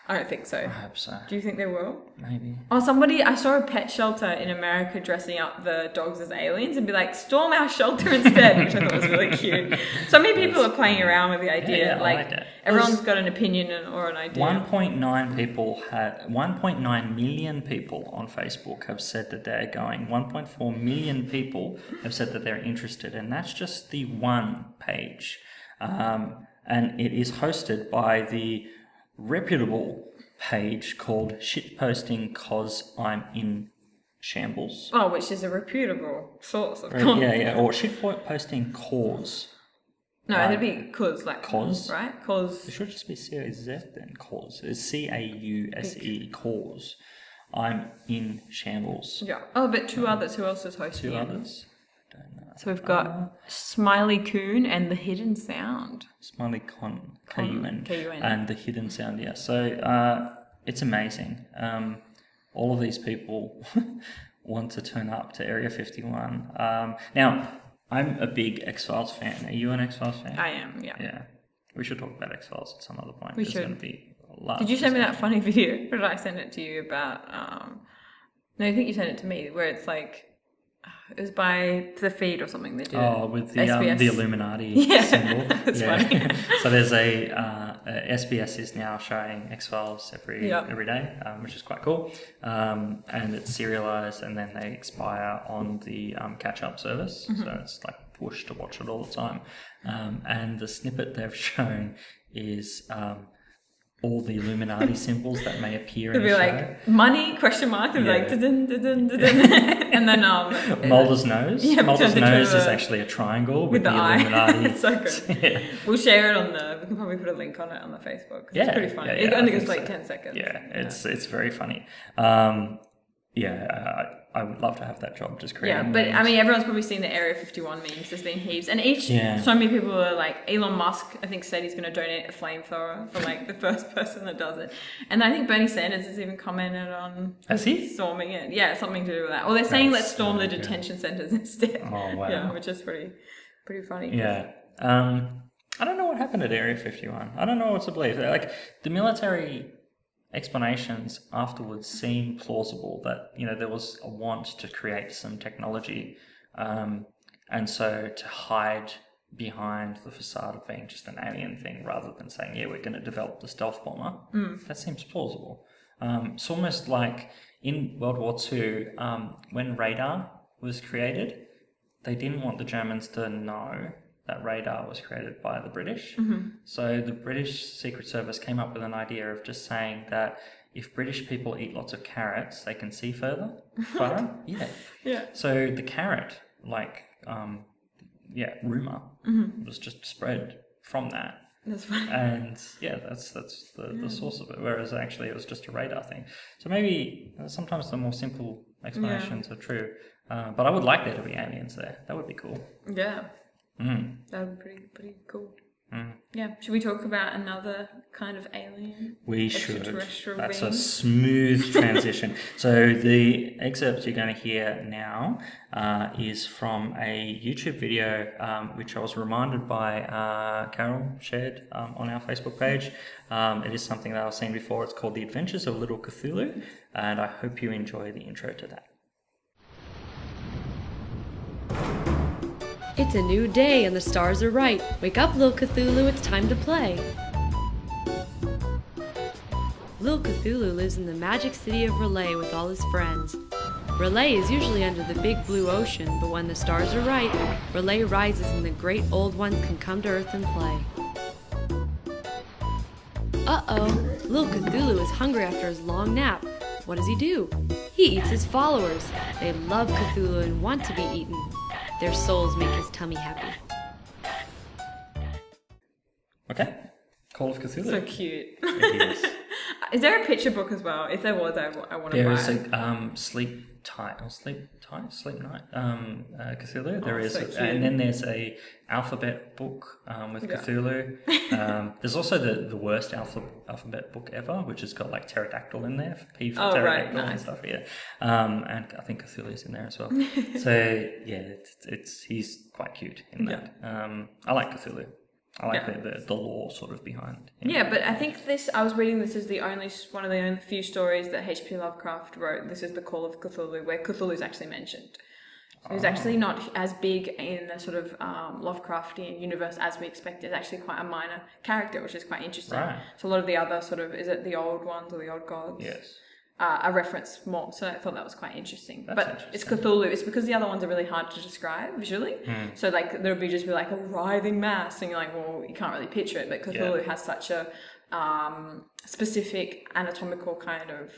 I don't think so. I hope so. Do you think they will? Maybe. Oh, somebody, I saw a pet shelter in America dressing up the dogs as aliens and be like, storm our shelter instead, which I thought was really cute. So many people are playing around with the idea. yeah, I like, like it. everyone's got an opinion or an idea. 1.9 people had 1.9 million people on Facebook have said that they're going. 1.4 million people have said that they're interested, and that's just the one page. Um, and it is hosted by the reputable page called Shitposting Cause I'm in Shambles. Oh, which is a reputable source of content. yeah, yeah, or Shitposting Cause. No, Right. it'd be cause, like, Cause? right? Cause. It should just be C A Z then, cause. It's C A U S E, cause. I'm in shambles. yeah. Oh, but two um, others. Who else is hosting Two others? So we've got Smiley Coon and The Hidden Sound. Smiley Con, K Con, U N, K-U-N. and the hidden sound, yeah. So uh, it's amazing. Um, all of these people want to turn up to Area 51. Um, now, I'm a big X Files fan. Are you an X Files fan? I am, yeah. yeah. We should talk about X Files at some other point. We should. going to be a lot. Did you send me that funny video? Or did I send it to you about? Um, no, I think you sent it to me, where it's like it was by the feed or something. They did. Oh, with the um, the Illuminati Yeah, symbol. that's funny. so there's a uh, SBS is now showing X Files every Yeah. every day, um, which is quite cool. Um, and it's serialized, and then they expire on the um, catch up service, Mm-hmm. so it's like push to watch it all the time. Um, and the snippet they've shown is. Um, all the Illuminati symbols that may appear in It'd the be like money question mark and Yeah. like dun, dun, dun, dun, dun, and then um Mulder's nose. Yeah, Mulder's nose is a- actually a triangle with, with the, the, eye. Illuminati. it's so good. yeah. We'll share it on the. We can probably put a link on it on the Facebook. Yeah, it's pretty funny. yeah, it only goes like so. ten seconds. Yeah, it's it's very funny. Um, yeah, I, I would love to have that job. Just creating. Yeah, but I mean, everyone's probably seen the Area 51 memes. There's been heaps, and each Yeah. so many people are like Elon Musk. I think said he's going to donate a flamethrower for like the first person that does it, and I think Bernie Sanders has even commented on Has he? storming it. Yeah, something to do with that. Or they're saying That's let's storm the so good. detention centers instead. Oh, wow. Yeah, which is pretty pretty funny. Yeah. Um, I don't know what happened at Area 51. I don't know what to believe. Like the military explanations afterwards seem plausible that you know there was a want to create some technology, um, and so to hide behind the facade of being just an alien thing rather than saying yeah we're going to develop the stealth bomber that seems plausible. Um, it's almost like in world war ii um, when radar was created they didn't want the Germans to know that radar was created by the British. So the British Secret Service came up with an idea of just saying that if British people eat lots of carrots, they can see further. far. yeah. Yeah. So the carrot, like, um, yeah, rumor was just spread from that. That's funny. And yeah, that's that's the, the source of it. Whereas actually it was just a radar thing. So maybe uh, sometimes the more simple explanations are true. Uh, but I would like there to be aliens there. That would be cool. Yeah, Mm. that would be pretty pretty cool. Mm. Yeah. Should we talk about another kind of alien? We should. That's a smooth transition. so the excerpt you're going to hear now uh, is from a YouTube video, um, which I was reminded by uh, Carol shared um, on our Facebook page. Um, it is something that I've seen before. It's called The Adventures of Little Cthulhu, and I hope you enjoy the intro to that. It's a new day and the stars are right. Wake up, Lil Cthulhu, it's time to play. Lil Cthulhu lives in the magic city of R'lyeh with all his friends. R'lyeh is usually under the big blue ocean, but when the stars are right, R'lyeh rises and the great old ones can come to Earth and play. Uh oh, Lil Cthulhu is hungry after his long nap. What does he do? He eats his followers. They love Cthulhu and want to be eaten. Their souls make his tummy happy. Okay? Call of Cthulhu. So cute. it is. Is there a picture book as well? If there was, I, want to There buy is it. a um, sleep tight or sleep tight sleep night um, uh, Cthulhu. There Oh, is, so and then there's a alphabet book um, with Yeah. Cthulhu. um, there's also the, the worst alpha, alphabet book ever, which has got like pterodactyl in there, P for Oh, right, pterodactyl and nice. stuff. Yeah, um, and I think Cthulhu's in there as well. so yeah, it's, it's he's quite cute in that. Um, I like Cthulhu. I like Yeah. the, the the lore sort of behind. him. Yeah, but I think this. I was reading this is the only one of the only few stories that H.P. Lovecraft wrote. This is the Call of Cthulhu, where Cthulhu is actually mentioned. So he's actually not as big in the sort of um, Lovecraftian universe as we expected. Actually, quite a minor character, which is quite interesting. Right. So a lot of the other sort of is it the old ones or the old gods? Yes. Uh, are referenced more. So I thought that was quite interesting. That's but interesting. it's Cthulhu. It's because the other ones are really hard to describe visually. Hmm. So like there'll be just be like a writhing mass, and you're like, well, you can't really picture it. But Cthulhu has such a um, specific anatomical kind of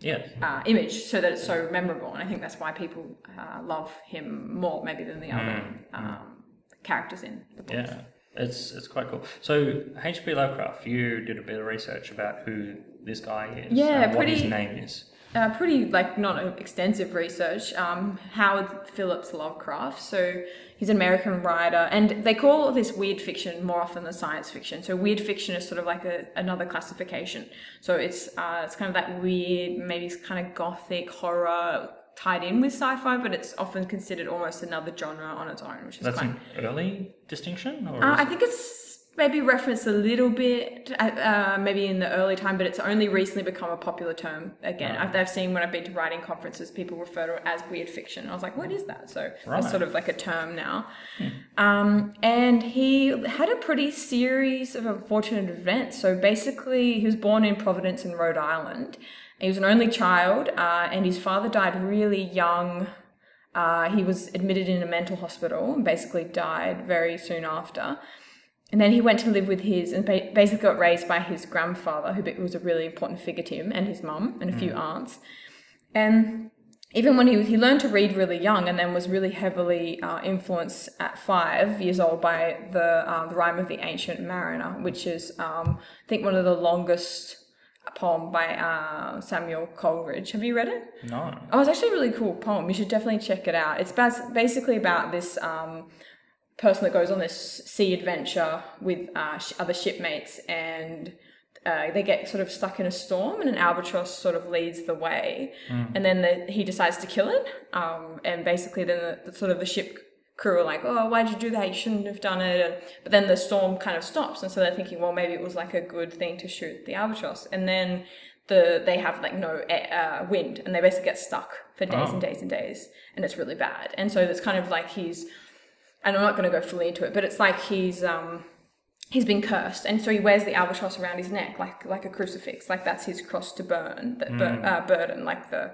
Yeah. uh, image, so that it's so memorable. And I think that's why people uh, love him more, maybe than the other um, characters in the books. Hmm. Yeah, it's it's quite cool. So H.P. Lovecraft, you did a bit of research about who this guy is. Yeah, and what his name is. uh, pretty like not extensive research. Um, Howard Phillips Lovecraft. So he's an American writer, and they call this weird fiction more often than science fiction. So weird fiction is sort of like a, another classification. So it's uh, it's kind of that weird, maybe it's kind of gothic horror tied in with sci-fi, but it's often considered almost another genre on its own, which is That's quite. an early distinction, or Uh, I think it's maybe referenced a little bit, uh, uh, maybe in the early time, but it's only recently become a popular term again. I've, I've seen when I've been to writing conferences, people refer to it as weird fiction. I was like, what is that? So Right. it's sort of like a term now. Um, and he had a pretty series of unfortunate events. So basically, he was born in Providence in Rhode Island. He was an only child, uh, and his father died really young. Uh, he was admitted in a mental hospital and basically died very soon after. And then he went to live with his, and basically got raised by his grandfather, who was a really important figure to him, and his mum, and a few aunts. And even when he was, he learned to read really young, and then was really heavily uh, influenced at five years old by the uh, the Rhyme of the Ancient Mariner, which is um, I think one of the longest poem by uh, Samuel Coleridge. Have you read it? No. Oh, it's actually a really cool poem. You should definitely check it out. It's bas- basically about this um, person that goes on this sea adventure with uh, sh- other shipmates and uh, they get sort of stuck in a storm and an albatross sort of leads the way. And then the, he decides to kill it um, and basically then the, the sort of the ship crew are like oh why'd you do that? You shouldn't have done it. And, but then the storm kind of stops and so they're thinking well maybe it was like a good thing to shoot the albatross. And then the they have like no air, uh, wind and they basically get stuck for days Oh. and days and days and it's really bad. And so it's kind of like he's and I'm not going to go fully into it, but it's like he's um he's been cursed, and so he wears the albatross around his neck like like a crucifix, like that's his cross to burn, that bur- uh, burden, like the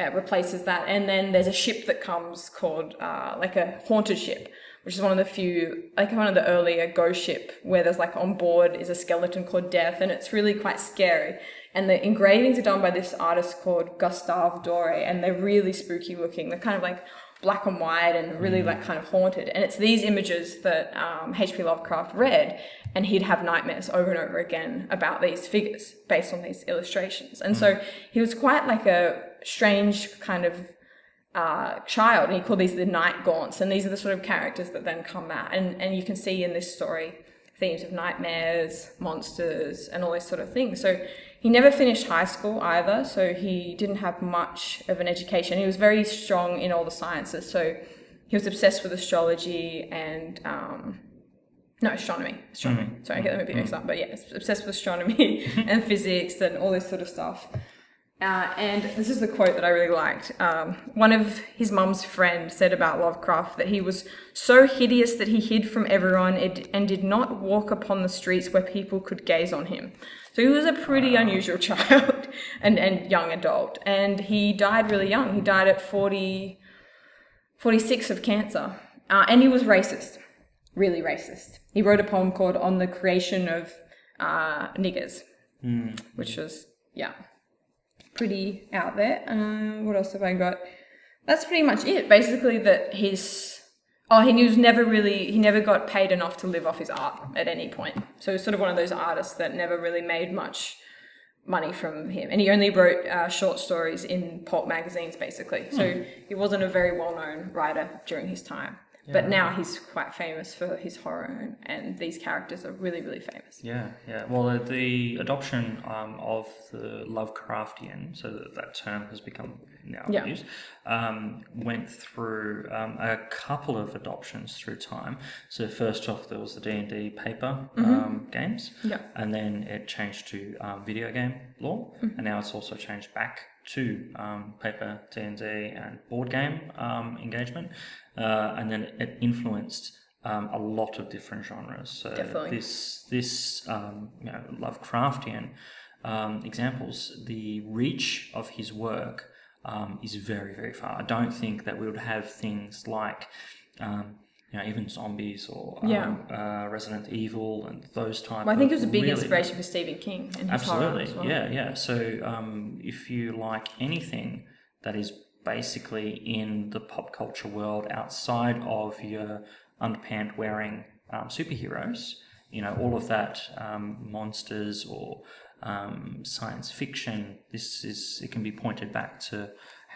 uh, replaces that. And then there's a ship that comes called uh, like a haunted ship, which is one of the few, like one of the earlier ghost ship where there's like on board is a skeleton called Death, and it's really quite scary. And the engravings are done by this artist called Gustave Doré, and they're really spooky looking. They're kind of like black and white and really like kind of haunted. And it's these images that um, H.P. Lovecraft read, and he'd have nightmares over and over again about these figures based on these illustrations. And so he was quite like a strange kind of uh, child, and he called these the night gaunts, and these are the sort of characters that then come out, and and you can see in this story themes of nightmares, monsters, and all these sort of things. So he never finished high school either, so he didn't have much of an education. He was very strong in all the sciences, so he was obsessed with astrology and um, no astronomy, astronomy. Sorry, I get them a bit mixed up, but yeah, obsessed with astronomy and physics and all this sort of stuff. Uh, and this is the quote that I really liked. Um, one of his mum's friends said about Lovecraft that he was so hideous that he hid from everyone and did not walk upon the streets where people could gaze on him. So he was a pretty unusual child and, and young adult. And he died really young. He died at 40, 46 of cancer. Uh, and he was racist, really racist. He wrote a poem called On the Creation of uh, Niggers, which was, yeah, pretty out there. Um, what else have I got? That's pretty much it. Basically, that he's oh he was never really he never got paid enough to live off his art at any point. So he's sort of one of those artists that never really made much money from him, and he only wrote uh, short stories in pulp magazines, basically. So he wasn't a very well known writer during his time. But now he's quite famous for his horror, and these characters are really, really famous. Yeah, yeah. Well, the, the adoption um, of the Lovecraftian, so that, that term has become now Yeah. used, um, went through um, a couple of adoptions through time. So first off, there was the D and D paper um, games, Yeah. and then it changed to um, video game law, and now it's also changed back to um, paper D and D and board game um, engagement, uh, and then it influenced. Um, a lot of different genres. So Definitely. this this um, you know, Lovecraftian um, examples, the reach of his work um, is very very far. I don't think that we would have things like um, you know even zombies or um, uh, Resident Evil and those type. Well, I think it was a big really- inspiration for Stephen King and Absolutely, well. yeah, yeah. So um, if you like anything that is basically in the pop culture world outside of your underpant wearing um, superheroes, you know, all of that um, monsters or um, science fiction, this is it can be pointed back to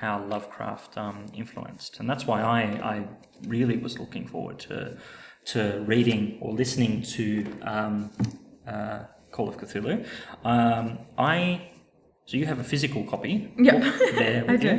how Lovecraft um, influenced, and that's why I, I really was looking forward to to reading or listening to um, uh, Call of Cthulhu. Um, I So you have a physical copy Yep. there I do. you.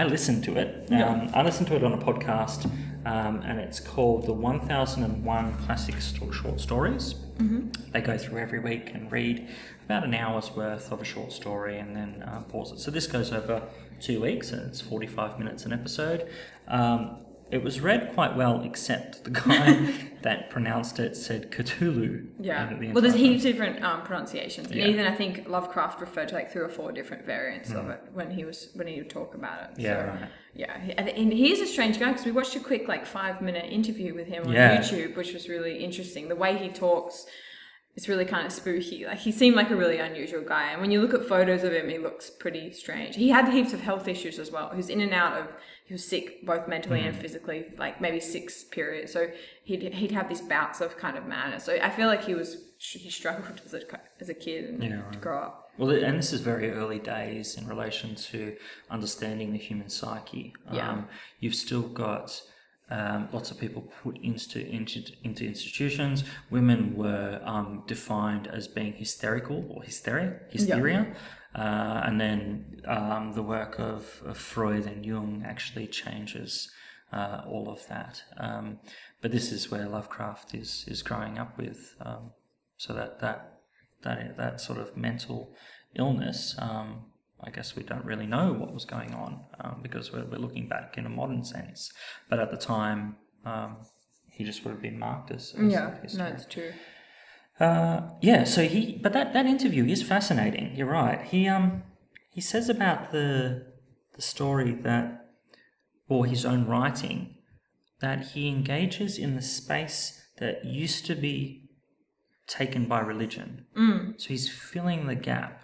I listened to it. Um, I listened to it on a podcast, um, and it's called the 1001 Classic Sto- Short Stories. Mm-hmm. They go through every week and read about an hour's worth of a short story and then uh, pause it. So this goes over two weeks, and it's 45 minutes an episode. Um, it was read quite well, except the guy that pronounced it said Cthulhu. Yeah. the Well, there's heaps of different um, pronunciations, and Yeah. even I think Lovecraft referred to like three or four different variants of it when he was when he would talk about it. Mm. Yeah, So, right. Yeah, and- and he is a strange guy because we watched a quick like five minute interview with him on Yeah. YouTube, which was really interesting. The way he talks. It's really kind of spooky. Like he seemed like a really unusual guy, and when you look at photos of him, he looks pretty strange. He had heaps of health issues as well. He was in and out of. He was sick both mentally Mm. and physically, like maybe six periods. So he'd he'd have these bouts of kind of madness. So I feel like he was he struggled as a as a kid and Yeah, to grow up. Well, and this is very early days in relation to understanding the human psyche. Yeah. Um, you've still got um, lots of people put into, into into institutions. Women were um, defined as being hysterical or hysteria, hysteria. Uh, and then um, the work of, of Freud and Jung actually changes uh, all of that. Um, but this is where Lovecraft is is growing up with. Um, so that that that that sort of mental illness. I guess we don't really know what was going on um, because we're, we're looking back in a modern sense. But at the time, um, he just would have been marked as, as Yeah, no, it's true. Uh, yeah, so he, but that, that interview is fascinating. You're right. He um he says about the the story that, or his own writing, that he engages in the space that used to be taken by religion. Mm. So he's filling the gap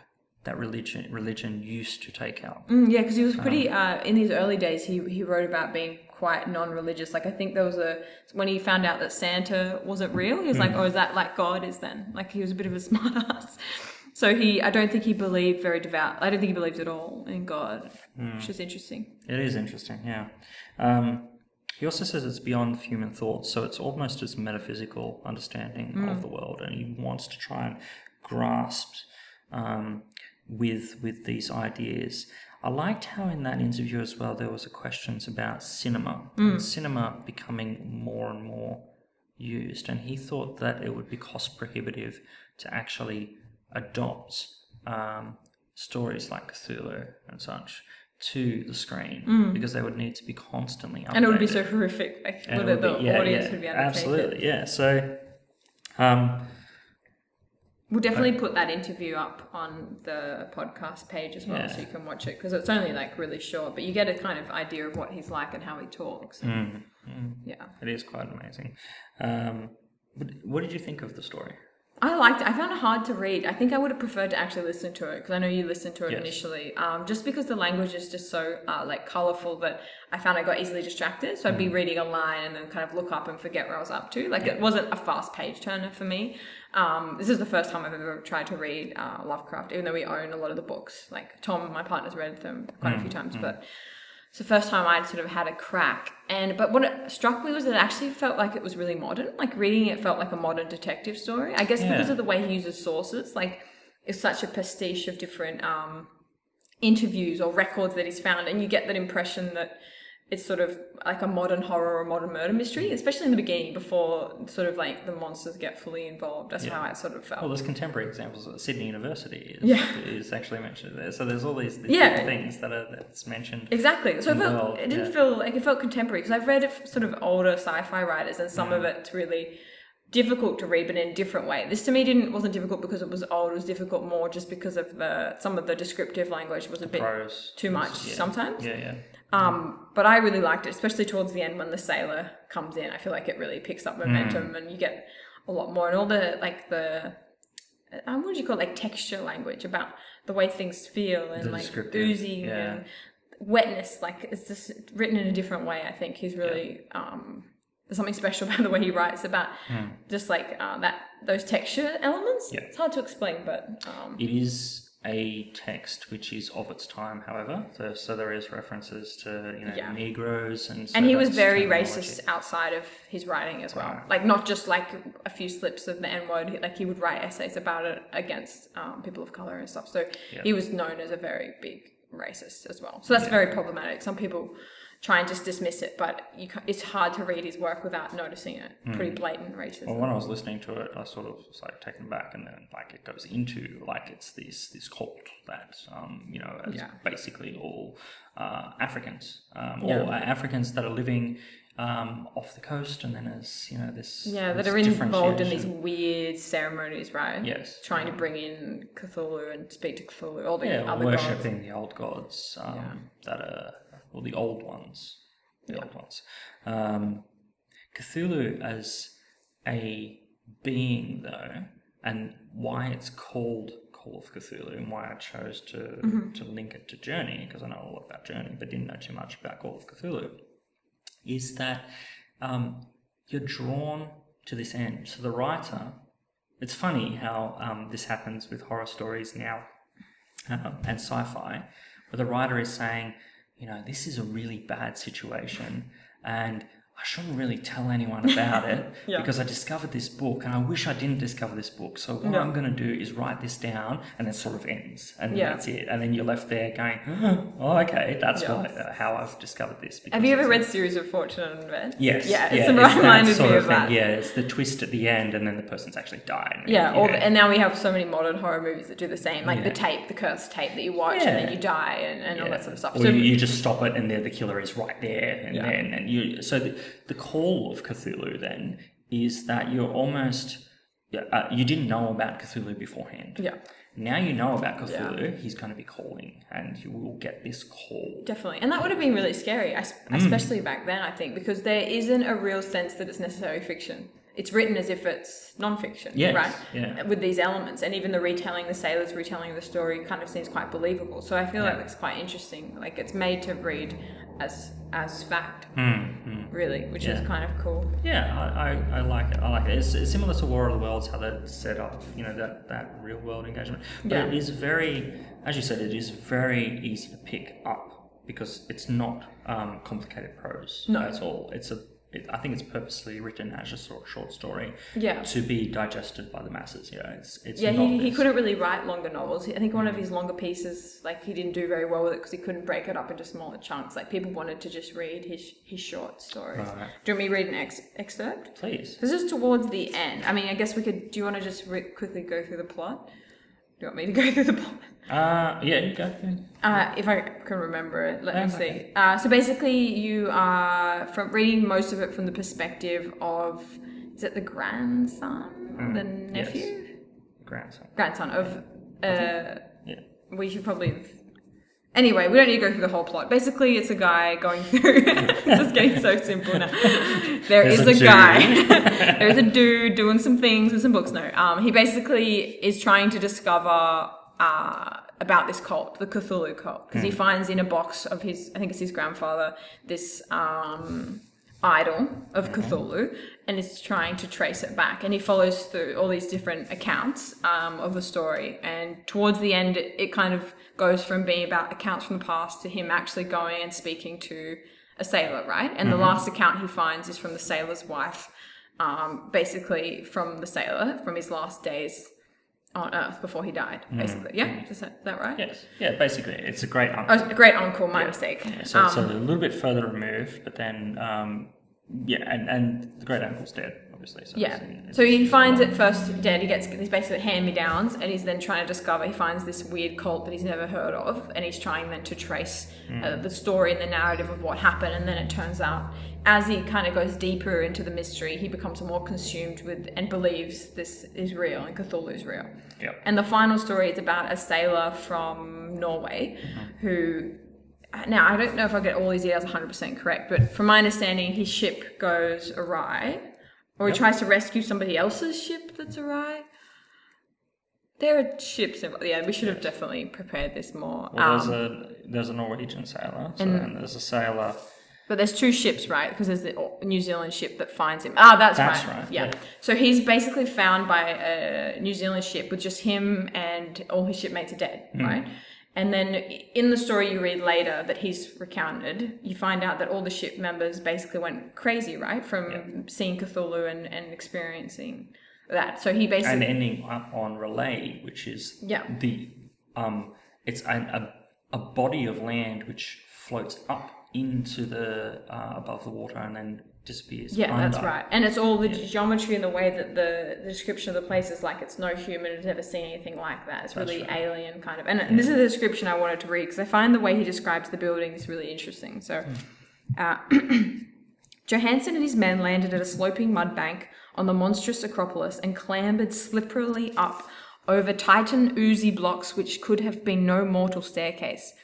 that religion religion used to take out. Mm, yeah, because he was pretty uh, in these early days. He he wrote about being quite non-religious. Like I think there was a when he found out that Santa wasn't real, he was like, "Oh, is that like God is then?" Like he was a bit of a smartass. So he, I don't think he believed very devout. I don't think he believed at all in God, which is interesting. It is interesting, yeah. Um, he also says it's beyond human thought, so it's almost his metaphysical understanding of the world, and he wants to try and grasp um, with with these ideas. I liked how in that interview as well there was a questions about cinema, and cinema becoming more and more used, and he thought that it would be cost prohibitive to actually adopt um, stories like Cthulhu and such to the screen because they would need to be constantly updated. And it would be so horrific. Like And it whether the be- yeah, audience yeah, would be able to absolutely, yeah. So, um, We'll definitely put that interview up on the podcast page as well, Yeah. so you can watch it because it's only like really short, but you get a kind of idea of what he's like and how he talks. Mm, Yeah. it is quite amazing. Um, what, what did you think of the story? I liked it. I found it hard to read. I think I would have preferred to actually listen to it because I know you listened to it Yes. initially. Um, just because the language is just so uh, like colorful that I found I got easily distracted. So I'd be reading a line and then kind of look up and forget where I was up to. Like it wasn't a fast page turner for me. Um, this is the first time I've ever tried to read uh, Lovecraft, even though we own a lot of the books. Like Tom, my partner's read them quite a few times, but it's the first time I'd sort of had a crack. And but what struck me was that it actually felt like it was really modern. Like reading it felt like a modern detective story. I guess because of the way he uses sources. Like it's such a pastiche of different um, interviews or records that he's found, and you get that impression that it's sort of like a modern horror or modern murder mystery, especially in the beginning before sort of like the monsters get fully involved. That's how I sort of felt. Well, there's contemporary examples. At Sydney University is, Yeah. is actually mentioned there. So there's all these, these Yeah. things that are that's mentioned. Exactly. So it, felt, it didn't yeah. feel like it felt contemporary because I've read of sort of older sci-fi writers, and some mm-hmm. of it's really difficult to read, but in a different way. This to me didn't wasn't difficult because it was old. It was difficult more just because of the some of the descriptive language was a bit Prose too much yeah. sometimes. Yeah, yeah. Um, but I really liked it, especially towards the end when the sailor comes in. I feel like it really picks up momentum, Mm. and you get a lot more, and all the like the um, what do you call it? like texture language about the way things feel and The like oozing yeah. and wetness. Like it's just written in a different way. I think he's really um, there's something special about the way he writes about just like uh, that those texture elements. Yeah. It's hard to explain, but um, It is a text which is of its time, however. So, so there is references to you know Yeah. Negroes and so and he was very racist outside of his writing as well. Right. Like not just like a few slips of the N word. Like he would write essays about it against um, people of color and stuff. So Yeah. he was known as a very big racist as well. So that's very problematic. Some people try and just dismiss it, but you it's hard to read his work without noticing it. Pretty blatant racism. Well, when I was listening to it, I sort of was like taken back, and then like it goes into like it's this this cult that um, you know is Yeah. basically all uh, Africans, um, Yeah. all Africans that are living um, off the coast, and then as you know this Yeah, that are involved in these weird ceremonies, right? Yes. Trying to bring in Cthulhu and speak to Cthulhu, all the yeah, other gods. worshipping the old gods um, that are well the old ones, the old ones. Um, Cthulhu as a being, though, and why it's called Call of Cthulhu, and why I chose to Mm-hmm. to link it to Journey because I know a lot about Journey, but didn't know too much about Call of Cthulhu, is that um, you're drawn to this end. So the writer, it's funny how um, this happens with horror stories now um, and sci-fi, where the writer is saying, you know, this is a really bad situation, and I shouldn't really tell anyone about it Yeah. because I discovered this book, and I wish I didn't discover this book. So what Yeah. I'm going to do is write this down, and it sort of ends, and Yeah. that's it. And then you're left there going, oh, okay, that's Yeah. what, uh, how I've discovered this. Have you ever read Series of Fortune and Events? Yes. Yeah, it's yeah, the that reminded sort me of of that. Yeah, it's the twist at the end, and then the person's actually died. Yeah, you or and now we have so many modern horror movies that do the same, like the tape, the cursed tape that you watch, and then you die, and, and all that sort of stuff. Or So you, you just stop it, and there the killer is right there, and Yeah. then and you. So the, the call of Cthulhu then is that you're almost uh, you didn't know about Cthulhu beforehand. yeah, Now you know about Cthulhu. He's going to be calling, and you will get this call. definitely, and that would have been really scary, Mm. especially back then. I think because there isn't a real sense that it's necessarily fiction. It's written as if it's non-fiction, Yes, right? yeah. With these elements, and even the retelling, the sailors retelling the story, kind of seems quite believable. So I feel like Yeah. it's quite interesting. Like it's made to read as as fact, Mm, really, which is kind of cool. Yeah, I, I, I like it. I like it. It's, it's similar to War of the Worlds, how they set up, you know, that, that real world engagement. But Yeah. it is very, as you said, it is very easy to pick up because it's not um, complicated prose No. at all. It's a, it, I think it's purposely written as a sort short story Yeah. to be digested by the masses. You know, it's it's Yeah, he, he couldn't really write longer novels. I think one of mm. his longer pieces, like he didn't do very well with it because he couldn't break it up into smaller chunks. Like people wanted to just read his his short stories. Right. Do you want me to read an ex- excerpt? Please. This is towards the end. I mean, I guess we could. Do you want to just re- quickly go through the plot? Do you want me to go through the plot? Uh, yeah, you go. Uh, if I can remember it, let me see. okay. Uh, so basically, you are from reading most of it from the perspective of is it the grandson, the Mm, yes. nephew, Grandson. grandson of. Uh, Yeah. we should probably. Anyway, we don't need to go through the whole plot. Basically, it's a guy going through. this is getting so simple now. There There's is a a, guy. There's a dude doing some things with some books. No, um, he basically is trying to discover uh, about this cult, the Cthulhu cult, because he Hmm. finds in a box of his, I think it's his grandfather, this um, idol of. Cthulhu, and is trying to trace it back. And he follows through all these different accounts um, of the story. And towards the end, it kind of goes from being about accounts from the past to him actually going and speaking to a sailor, right? And Mm-hmm. the last account he finds is from the sailor's wife, um, basically from the sailor from his last days on Earth before he died. Basically, yeah, is that, is that right? Yes. Yeah, basically, it's a great Oh, uncle. it's a great uncle. My mistake. So it's Um, a little bit further removed, but then, um, yeah, and, and the great uncle's dead, obviously. So Yeah. So he finds it first dead. He gets these basically hand me downs, and he's then trying to discover. He finds this weird cult that he's never heard of, and he's trying then to trace uh, the story and the narrative of what happened. And then it turns out, as he kind of goes deeper into the mystery, he becomes more consumed with and believes this is real and Cthulhu is real. Yep. And the final story is about a sailor from Norway who. Now, I don't know if I get all these details 100% correct, but from my understanding, his ship goes awry, or he tries to rescue somebody else's ship that's awry. There are ships involved. Yeah, we should have definitely prepared this more. Well, there's Um, a there's a Norwegian sailor, so, and- and there's a sailor But there's two ships, right? Because there's the New Zealand ship that finds him. Ah, that's, That's right. right, Yeah. yeah. So he's basically found by a New Zealand ship with just him and all his shipmates are dead, Hmm. right? And then in the story you read later that he's recounted, you find out that all the ship members basically went crazy, right? From seeing Cthulhu and, and experiencing that. So he basically and ending up on R'lyeh, which is Yeah. the um, it's an, a a body of land which floats up into the uh, above the water and then disappears. Yeah, that's right. And it's all the geometry and the way that the, the description of the place is like it's no human has ever seen anything like that. It's really right. alien kind of. And this is the description I wanted to read because I find the way he describes the building is really interesting. So, uh, Johansen and his men landed at a sloping mud bank on the monstrous Acropolis and clambered slipperily up over Titan oozy blocks which could have been no mortal staircase.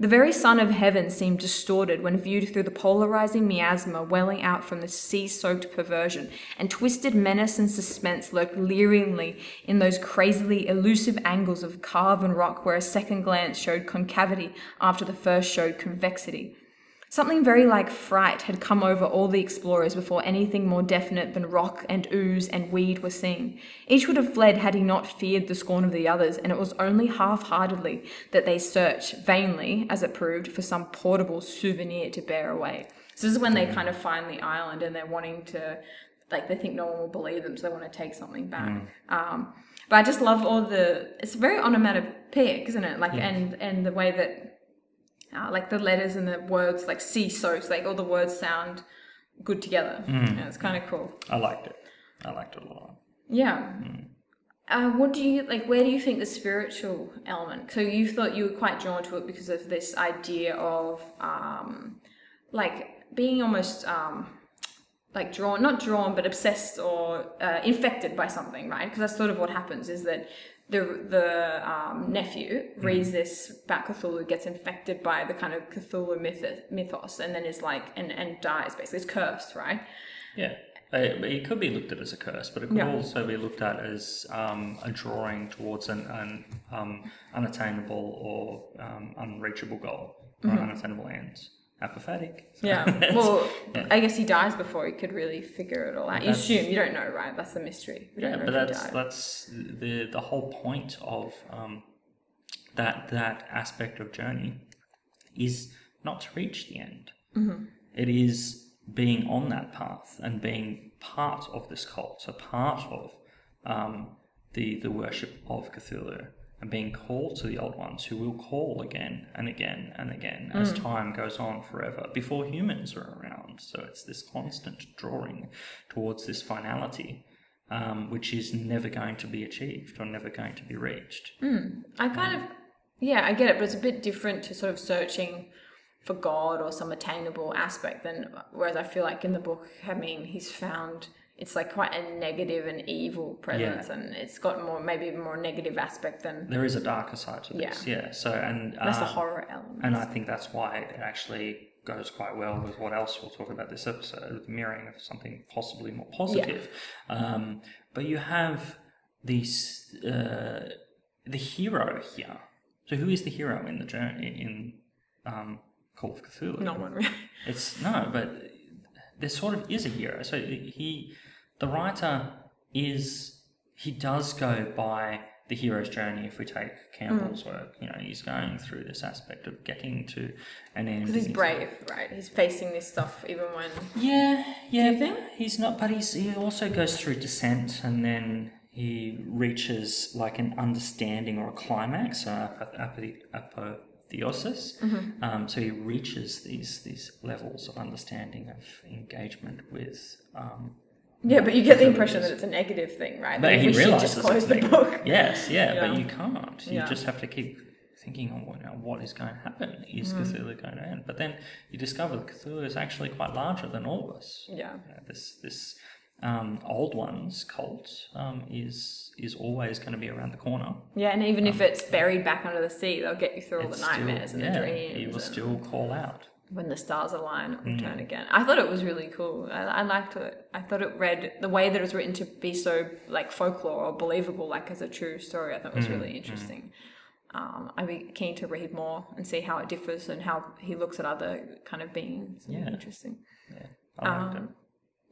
The very sun of heaven seemed distorted when viewed through the polarizing miasma welling out from the sea soaked perversion, and twisted menace and suspense lurked leeringly in those crazily elusive angles of carven rock where a second glance showed concavity after the first showed convexity. Something very like fright had come over all the explorers before anything more definite than rock and ooze and weed were seen. Each would have fled had he not feared the scorn of the others, and it was only half heartedly that they searched, vainly, as it proved, for some portable souvenir to bear away. So this is when they kind of find the island and they're wanting to, like, they think no one will believe them, so they want to take something back. Um, but I just love all the. It's very onomatopoeic, isn't it? Like, and and the way that uh, like the letters and the words like sea soaked like all the words sound good together. Yeah, it's kind of cool. I liked it. I liked it a lot. yeah. Uh, what do you like where do you think the spiritual element so you thought you were quite drawn to it because of this idea of um like being almost um like drawn not drawn but obsessed or uh, infected by something right? Because that's sort of what happens is that the the um, nephew reads this about Cthulhu, gets infected by the kind of Cthulhu myth, mythos, and then is like and, and dies. Basically, it's cursed, right? Yeah. It, could be looked at as a curse, but it could Yeah. also be looked at as um, a drawing towards an, an um, unattainable or um, unreachable goal or unattainable ends. Apathetic. So. Yeah. Well, yeah. I guess he dies before he could really figure it all out. You assume you don't know, right? That's the mystery. We don't yeah, know but that's that's the the whole point of um, that that aspect of journey is not to reach the end. Mm-hmm. It is being on that path and being part of this cult, a part of um, the the worship of Cthulhu and being called to the old ones who will call again and again and again as Mm. time goes on forever before humans are around. So it's this constant drawing towards this finality um, which is never going to be achieved or never going to be reached. I kind of, yeah, I get it, but it's a bit different to sort of searching for God or some attainable aspect than whereas I feel like in the book, I mean, he's found it's like quite a negative and evil presence, and it's got more maybe more negative aspect than There is a darker side to this, yeah. yeah. So and that's the uh, horror element. And I think that's why it actually goes quite well with what else we'll talk about this episode, mirroring of something possibly more positive. Um, but you have these uh, the hero here. So who is the hero in the journey in um, Call of Cthulhu? no one really. It's no, but there sort of is a hero. So he, the writer, is he does go by the hero's journey. If we take Campbell's work, you know, he's going through this aspect of getting to an end. Because he's brave, right? He's facing this stuff even when. Yeah, yeah. He's not, but he's he also goes through descent, and then he reaches like an understanding or a climax, or apo- apo- apotheosis. Mm-hmm. Um, so he reaches these these levels of understanding of engagement with. Um, Yeah, but you get the impression that it's a negative thing, right? but That he we should realizes just close the book. Yes, yeah, Yeah. but you can't. You Yeah. just have to keep thinking on what, what is going to happen. Is Mm. Cthulhu going to end? But then you discover that Cthulhu is actually quite larger than all of us. Yeah. You know, this this um, old ones cult um, is is always going to be around the corner. Yeah, and even if it's buried back under the sea, they'll get you through all the It's still- nightmares and yeah, the dreams. He will and still call out. When the stars align, it will Mm. turn again. I thought it was really cool. I, I liked it. I thought it read the way that it was written to be so like folklore or believable, like as a true story. I thought Mm, was really interesting. um, I'd be keen to read more and see how it differs and how he looks at other kind of beings. Yeah. Interesting. Yeah, I liked it. Um,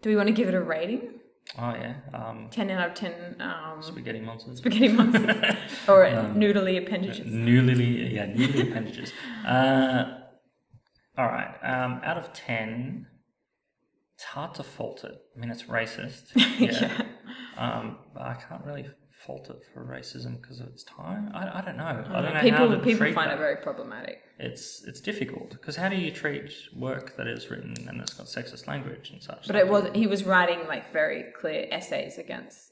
do we want to give it a rating? Oh yeah, um, 10 out of 10 um, spaghetti monsters. spaghetti monsters or Um, noodly appendages. Newly, yeah, newly appendages. Uh, all right. Um, out of ten, it's hard to fault it. I mean, it's racist. Yeah. Um, but I can't really fault it for racism because of its time. I, I don't know. I don't know people how to people find that. it very problematic. It's it's difficult because how do you treat work that is written and it's got sexist language and such? But it was he was writing like very clear essays against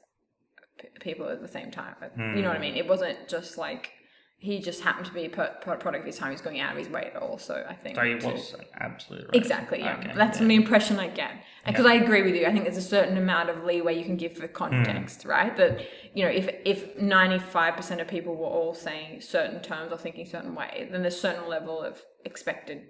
p- people at the same time. You know what I mean? It wasn't just like he just happened to be a pro- pro- product of his time. He's going out of his way at all. So I think. So he was an absolute racist. Exactly, yeah. Okay, That's yeah. the impression I get. Because I agree with you. I think there's a certain amount of leeway you can give for context, Hmm. right? That, you know, if if 95% of people were all saying certain terms or thinking certain way, then there's a certain level of expected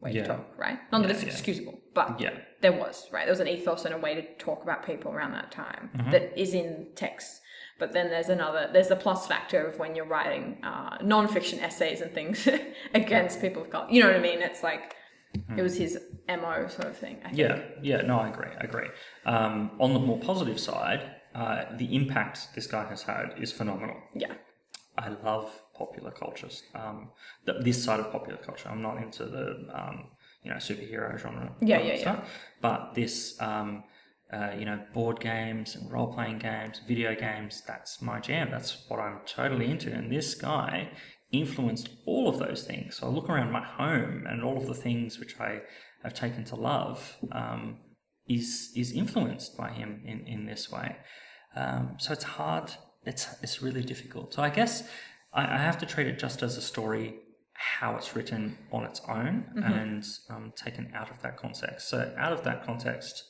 way Yeah. to talk, right? Not that Yeah, it's yeah. excusable, but Yeah. there was, right? There was an ethos and a way to talk about people around that time Mm-hmm. that is in text. But then there's another, there's the plus factor of when you're writing uh, non-fiction essays and things against people of color. You know what I mean? It's like, it was his MO sort of thing. I think. Yeah, yeah, no, I agree, I agree. Um, on the more positive side, uh, the impact this guy has had is phenomenal. Yeah. I love popular cultures. Um, th- this side of popular culture. I'm not into the um, you know superhero genre. Yeah, yeah, yeah. But this, um, uh, you know, board games and role playing games, video games. That's my jam. That's what I'm totally into. And this guy influenced all of those things. So I look around my home and all of the things which I have taken to love um, is is influenced by him in in this way. Um, so it's hard. It's it's really difficult. So I guess I, I have to treat it just as a story, how it's written on its own, and um, taken out of that context. So out of that context,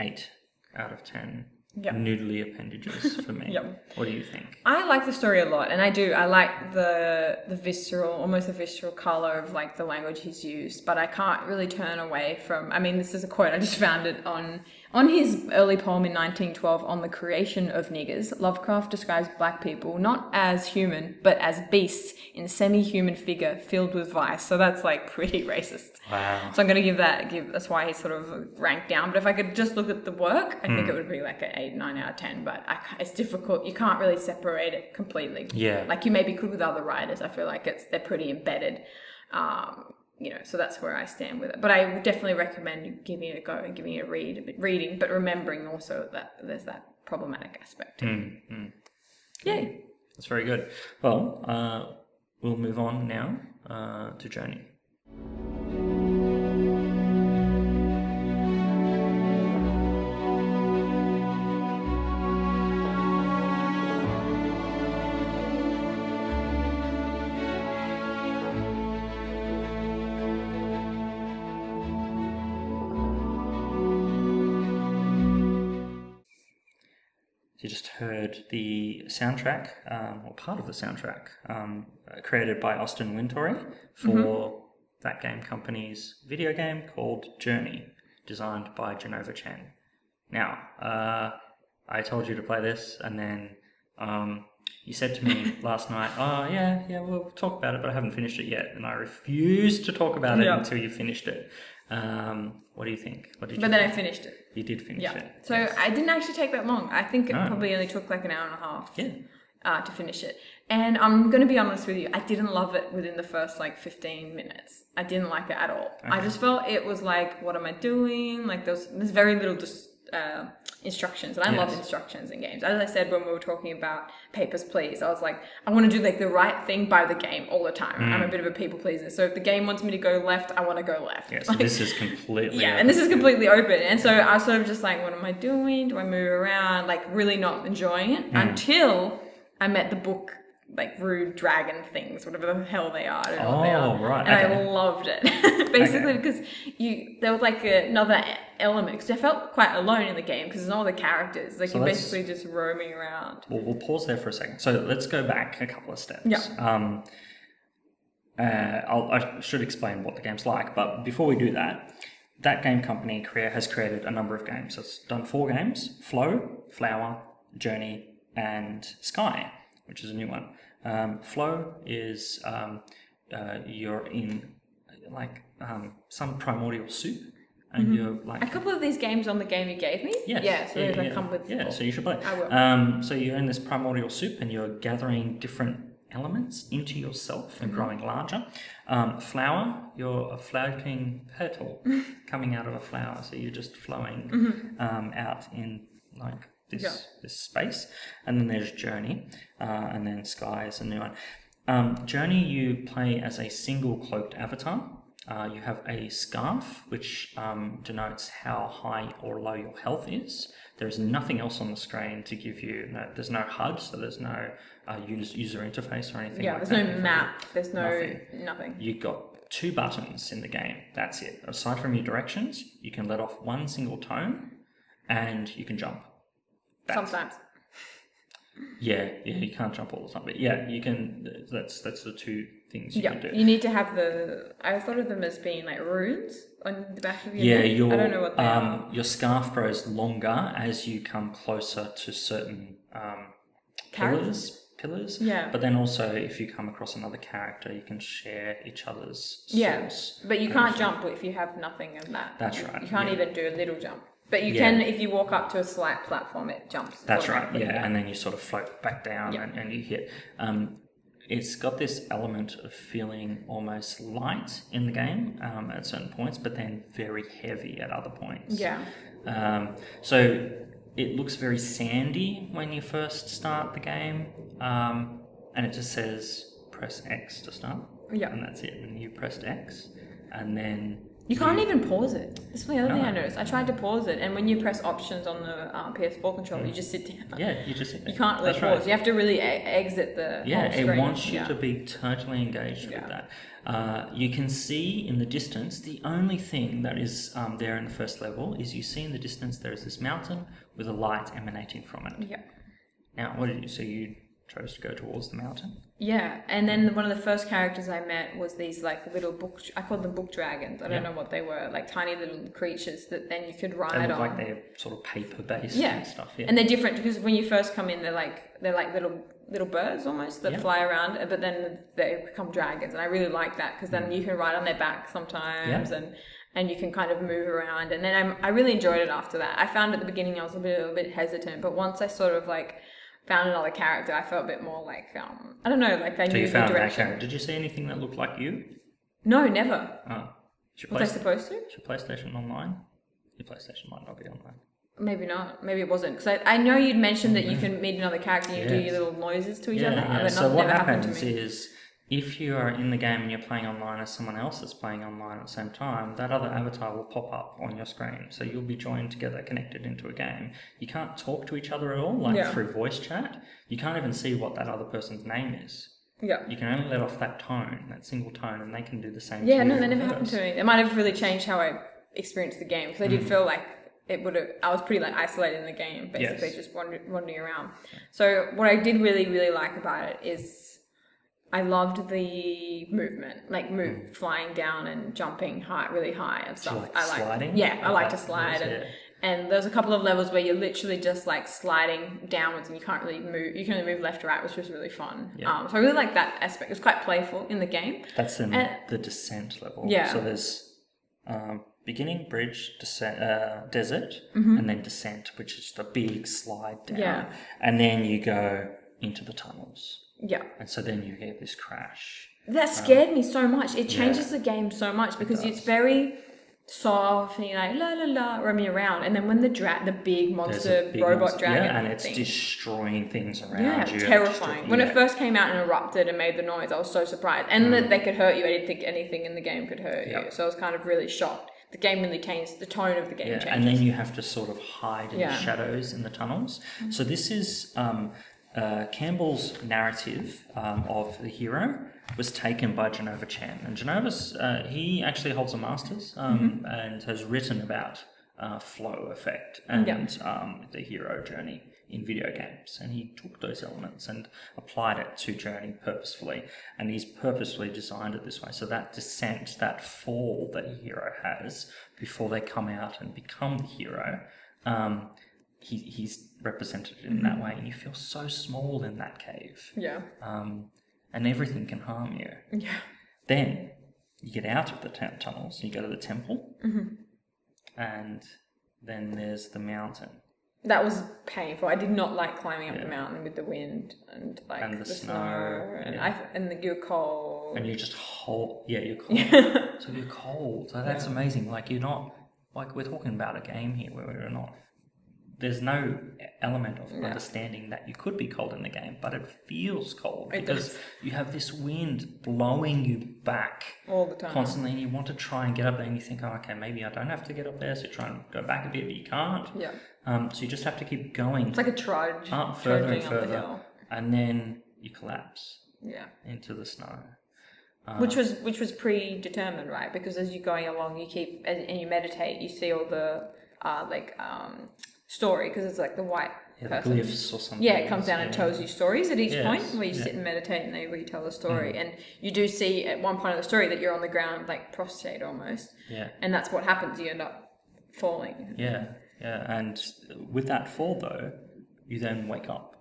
eight out of ten. Yep. Noodly appendages for me. Yep. What do you think? I like the story a lot, and I do. I like the the visceral, almost the visceral color of like the language he's used. But I can't really turn away from. I mean, this is a quote I just found it on on his early poem in 1912 on the creation of niggers. Lovecraft describes black people not as human, but as beasts in semi-human figure filled with vice. So that's like pretty racist. Wow. So I'm going to give that give that's why he's sort of ranked down. But if I could just look at the work, I Hmm. think it would be like an eight, nine out of ten. But I, it's difficult. You can't really separate it completely. Yeah. Like you maybe could with other writers. I feel like it's they're pretty embedded. Um, you know, so that's where I stand with it. But I would definitely recommend giving it a go and giving it a read, reading, but remembering also that there's that problematic aspect. Mm, mm. Yay! That's very good. Well, uh, we'll move on now uh, to Journey. The soundtrack, um, or part of the soundtrack, um, created by Austin Wintory for that game company's video game called Journey, designed by Jenova Chen. Now, uh, I told you to play this, and then um, you said to me last night, "Oh yeah, yeah, we'll talk about it," but I haven't finished it yet, and I refused to talk about it Yeah. until you finished it. Um, what do you think? What did But you then I finished it. You did finish Yeah. it. So yes. I didn't actually take that long. I think it No. probably only took like an hour and a half. yeah. uh, to finish it. And I'm going to be honest with you, I didn't love it within the first like 15 minutes. I didn't like it at all. I just felt it was like, what am I doing? Like there's there's very little just uh, instructions, and I love instructions in games. As I said when we were talking about Papers Please, I was like, I want to do like the right thing by the game all the time. I'm Mm. a bit of a people pleaser, so if the game wants me to go left, I want to go left. Yeah, so Like- this is completely. yeah, and this is completely open. And so I was sort of just like, what am I doing? Do I move around? Like, really not enjoying it Hmm. until I met the book, like, Rude Dragon things, whatever the hell they are. I don't know they Oh, are. right, And I loved it. Basically, Okay. because you there was like another element. Because I felt quite alone in the game because there's no other characters. Like, So you're basically just roaming around. We'll, we'll pause there for a second. So let's go back a couple of steps. Yeah. Um, uh, I'll, I should explain what the game's like, but before we do that, that game company crea- has created a number of games. It's done four games: Flow, Flower, Journey, and Sky, which is a new one. Um, flow is um, uh, you're in like um, some primordial soup, and you're like A couple of these games on the game you gave me. Yes. Yeah, so yeah, they yeah. come with. Yeah, so you should play. I will. Um, so you're in this primordial soup and you're gathering different elements into yourself Mm-hmm. and growing larger. Um, flower, you're a floating petal coming out of a flower, so you're just flowing um, out in like this. Yeah. this space. And then there's journey, uh, and then sky is a new one. Um, journey, you play as a single cloaked avatar. Uh, you have a scarf, which um, denotes how high or low your health is. There is nothing else on the screen to give you. No, there's no HUD, so there's no uh, user, user interface or anything. Yeah, like there's that. no map. There's no Nothing. nothing. You've got two buttons in the game. That's it. Aside from your directions, you can let off one single tone, and you can jump. That's Sometimes. yeah, yeah, you can't jump all the time, but yeah, you can. That's that's the two things you Yeah, can do. you need to have the. I thought of them as being like runes on the back of your Yeah, neck. your I don't know what um, your scarf grows longer as you come closer to certain um, pillars. Pillars. Yeah. But then also, if you come across another character, you can share each other's Yeah, but you can't jump if you have nothing in that. That's right, You can't yeah. even do a little jump. But you Yeah. can if you walk up to a slight platform, it jumps. That's right. automatically. Yeah, and then you sort of float back down Yeah. and, and you hit. Um, it's got this element of feeling almost light in the game um, at certain points, but then very heavy at other points. Yeah. Um, so it looks very sandy when you first start the game, um, and it just says press X to start. Yeah. And that's it. And you pressed X, and then You can't even pause it. That's the other thing I noticed. I tried to pause it, and when you press options on the um, PS4 controller, you just sit down. yeah, you just hit You can't really That's pause. right. You have to really e- exit the Yeah, it wants you yeah. to be totally engaged Yeah. with that. Uh, you can see in the distance, the only thing that is um, there in the first level is you see in the distance there is this mountain with a light emanating from it. Yeah. Now, what did you? So you chose to go towards the mountain? Yeah, and then one of the first characters I met was these like little book. I called them book dragons. I don't Yeah. know what they were, like tiny little creatures that then you could ride on. like they're sort of paper based yeah. and stuff. Yeah. and they're different because when you first come in, they're like they're like little little birds almost that Yeah. fly around, but then they become dragons, and I really like that because then you can ride on their back sometimes, Mm. And and you can kind of move around. And then I'm, I really enjoyed it after that. I found at the beginning I was a bit a bit hesitant, but once I sort of like found another character, I felt a bit more like um I don't know, like they so knew you the found that direction. character. Did you see anything that looked like you? No, never. Oh, Was I Play- supposed to? your PlayStation online? Your PlayStation might not be online. Maybe not. Maybe it wasn't. Because I, I know you'd mentioned that you can meet another character and you do your little noises to each Yeah, other. yeah. So what happens is if you are in the game and you're playing online as someone else that's playing online at the same time, that other avatar will pop up on your screen. So you'll be joined together, connected into a game. You can't talk to each other at all, like Yeah. through voice chat. You can't even see what that other person's name is. Yeah. You can only let off that tone, that single tone, and they can do the same. Yeah, no, that never happened to me. It might have really changed how I experienced the game. Because I did Mm. feel like it would have, I was pretty like isolated in the game, basically Yes. just wander, wandering around. So what I did really, really like about it is I loved the movement, like move, flying down and jumping high, really high and stuff. Mm. like I like, sliding? yeah, I Like like to slide, and, it. and there's a couple of levels where you're literally just like sliding downwards and you can't really move. You can only move left or right, which was really fun. Yeah. Um, so I really like that aspect. It's quite playful in the game. That's in And- the descent level. Yeah. So there's um, beginning, bridge, descent, uh, desert, Mm-hmm. and then descent, which is the big slide down. Yeah. And then you go into the tunnels. Yeah. And so then you get this crash. That scared me so much. It changes the game so much because it's very soft and you're like la la la roaming around, and then when the dra- the big monster big robot monster- dragon Yeah, and it's thing. destroying things around yeah, you. terrifying. When yeah. it first came out and erupted and made the noise, I was so surprised. And that they could hurt you. I didn't think anything in the game could hurt Mm. Yeah. you. So I was kind of really shocked. The game really changed. The tone of the game Yeah, changes. and then you have to sort of hide in Yeah. the shadows in the tunnels. So this is um, uh, Campbell's narrative um, of the hero was taken by Jenova Chen, and Jenova's uh, he actually holds a master's um, and has written about uh, flow effect and um, the hero journey in video games, and he took those elements and applied it to Journey purposefully, and he's purposefully designed it this way. So that descent, that fall that a hero has before they come out and become the hero, um, he, he's represented in that way, and you feel so small in that cave, Yeah. um, and everything can harm you. Yeah. Then you get out of the t- tunnels, you go to the temple, Mm-hmm. and then there's the mountain That was painful. I did not like climbing up Yeah. the mountain with the wind and like And the, the snow, snow, and yeah. I and the, you're cold. and you're just whole. Yeah, you're cold. so you're cold. So that's amazing. Like you're not like we're talking about a game here where we're not. There's no element of No. understanding that you could be cold in the game, but it feels cold It because does. you have this wind blowing you back all the time. constantly, and you want to try and get up there, and you think, oh, okay, maybe I don't have to get up there, so you try and go back a bit, but you can't. Yeah, Um, so you just have to keep going it's like a trudge, up further and up the further, and then you collapse Yeah, into the snow. Uh, which was which was predetermined, right? Because as you're going along, you keep and and you meditate, you see all the uh, like um, story because it's like the white yeah, person. glyphs or something. Yeah, it comes down yeah. and tells you stories at each Yes, point where you yeah. Mm. sit and meditate and they retell the story. And you do see at one point of the story that you're on the ground, like prostrate almost. Yeah, And that's what happens. You end up falling. yeah, yeah. And with that fall, though, you then wake up,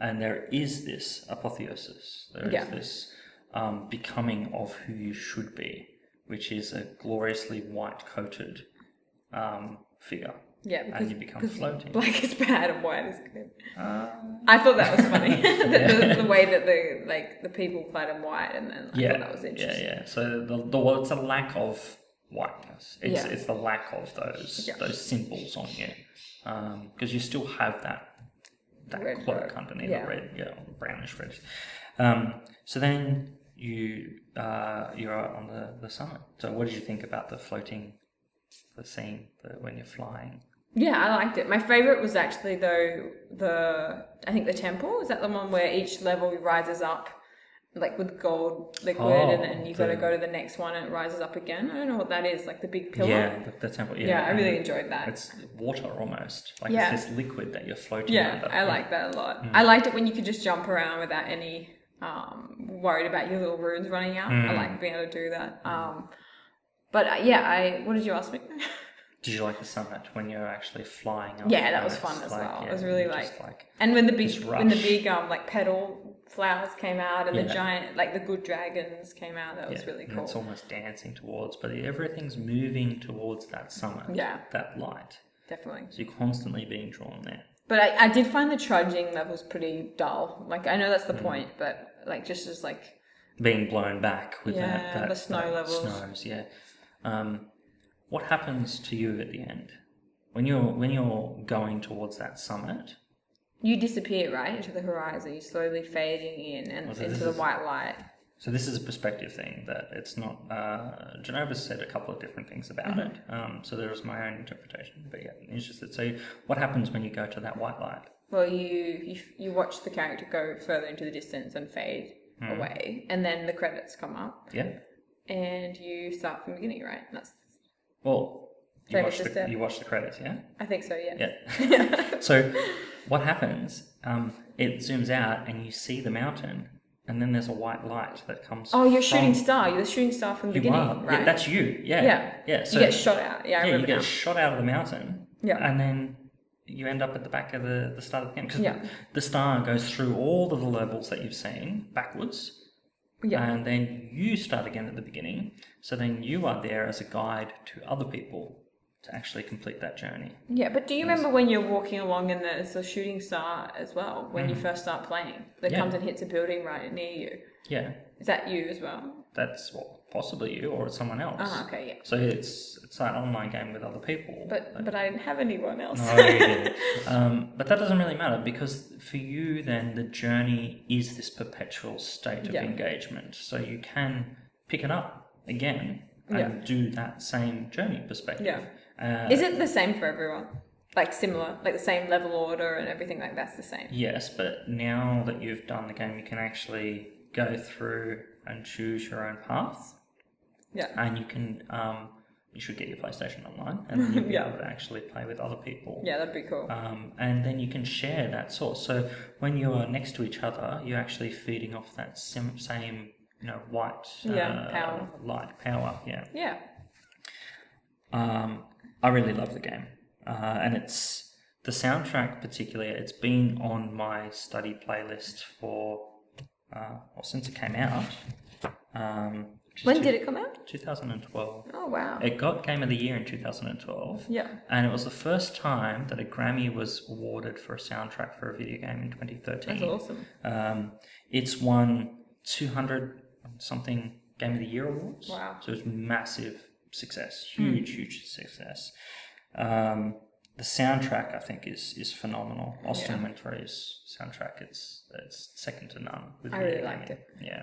and there is this apotheosis. There is Yeah. this um, becoming of who you should be, which is a gloriously white coated um, figure. Yeah, because and you become floating. black is bad and white is good. Uh, I thought that was funny. the, the, the way that the like the people clad in white and then I yeah, thought that was interesting. yeah, yeah. So the, the well, it's a lack of whiteness. It's Yeah. it's the lack of those Yeah. those symbols on you, because you still have that that Red cloak underneath Yeah. the red, yeah, brownish red. Um, so then you uh, you're on the, the summit. So what did you think about the floating, the scene the, when you're flying? Yeah, I liked it. My favorite was actually though the I think the temple is that the one where each level rises up like with gold liquid and then Oh, you got to go to the next one and it rises up again. I don't know what that is, like the big pillar. Yeah, the, the temple. Yeah, Yeah, I really enjoyed that. It's water almost, like Yeah. it's this liquid that you're floating Yeah, under. I like that a lot. Mm. I liked it when you could just jump around without any um, worried about your little runes running out. I Mm. like being able to do that. Um, but uh, yeah, I what did you ask me? Did you like the summit when you were actually flying up? Yeah, that was fun as well. It was really like- like and when the big when the big um like petal flowers came out and the giant like the good dragons came out, that was yeah, really and cool. it's almost dancing towards, but everything's moving towards that summit. Yeah. that light. Definitely. So you're constantly being drawn there. But I, I did find the trudging levels pretty dull. Like I know that's Mm. the point, but like just as like being blown back with Yeah, that, that the snow that levels. snows yeah um, what happens to you at the end when you're when you're going towards that summit you disappear right into the horizon. You're slowly fading in and Well, so into the is- white light. so this is a perspective thing that it's not uh, Jenova said a couple of different things about Mm-hmm. it um, so there was my own interpretation but yeah interested so what happens when you go to that white light Well, you, you you watch the character go further into the distance and fade Hmm. away, and then the credits come up, yeah and you start from the beginning, right? That's well you Famous watch, the, you watch the credits yeah I think so. Yeah. Yeah. so what happens? Um, it zooms out and you see the mountain, and then there's a white light that comes. Oh, you're shooting star. You're the shooting star from the You beginning, are. right? Yeah, that's you. Yeah. Yeah. Yeah. So you get shot out. Yeah, I yeah, you get now. shot out of the mountain. Yeah. And then you end up at the back of the, the start of the game because Yeah. the star goes through all of the levels that you've seen backwards. Yeah. And then you start again at the beginning. So then you are there as a guide to other people to actually complete that journey. Yeah, but do you remember when you're walking along and there's a shooting star as well when you first start playing that Mm. Yeah. comes and hits a building right near you? Yeah. Is that you as well? That's well, possibly you or it's someone else. Ah, okay, yeah. So it's it's an online game with other people. But but I didn't have anyone else. no, you didn't. Um, but that doesn't really matter because for you, then the journey is this perpetual state of Yeah. engagement. So you can pick it up again and Yeah. do that same journey perspective. Yeah. Uh, Is it the same for everyone? Like similar, like the same level order and everything like that's the same. Yes, but now that you've done the game, you can actually go through and choose your own path. Yeah. and you can um, you should get your PlayStation online and then you'll be Yeah. able to actually play with other people. Yeah, that'd be cool. Um, and then you can share that source. So when you are next to each other, you're actually feeding off that sim- same, you know, white Yeah, uh, power. light power. Yeah. yeah. Um, I really love the game, uh, and it's the soundtrack, particularly, it's been on my study playlist for uh, well since it came out. Um, When two- did it come out? 2012. Oh wow. It got Game of the Year in 2012. Yeah. And it was the first time that a Grammy was awarded for a soundtrack for a video game in 2013. That's awesome. Um, it's won 200 something Game of the Year awards. Wow. So it's massive success, Hmm. huge, huge success. Um, the soundtrack, I think, is is phenomenal. Austin Yeah. Wintory's soundtrack, it's it's second to none. With I really liked gaming. Yeah.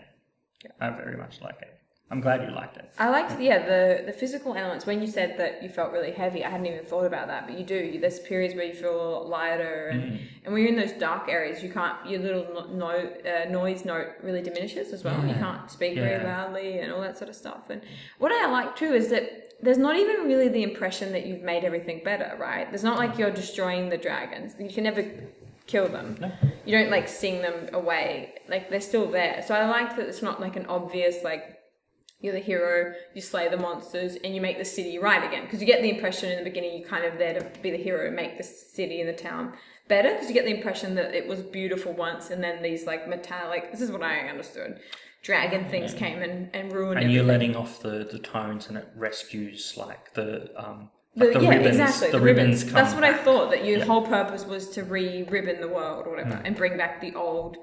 I very much like it. I'm glad you liked it. I liked, yeah, the the physical elements. When you said that you felt really heavy, I hadn't even thought about that, but you do. There's periods where you feel a lot lighter, and, Mm. and when you're in those dark areas, you can't. Your little no, no, uh, noise note really diminishes as well. You can't speak Yeah. very loudly and all that sort of stuff. And what I like too is that there's not even really the impression that you've made everything better, right? There's not like you're destroying the dragons. You can never kill them. No. You don't like sing them away. Like they're still there. So I like that it's not like an obvious like you're the hero, you slay the monsters, and you make the city right again. Because you get the impression in the beginning you're kind of there to be the hero, make the city and the town better. Because you get the impression that it was beautiful once, and then these like metallic. This is what I understood. Dragon things came and, and ruined And you're everything. letting off the, the tones, and it rescues like the um The, like the yeah, ribbons. exactly. The, ribbons. come That's what I thought. That your Yeah. whole purpose was to re-ribbon the world or whatever, Hmm. and bring back the old.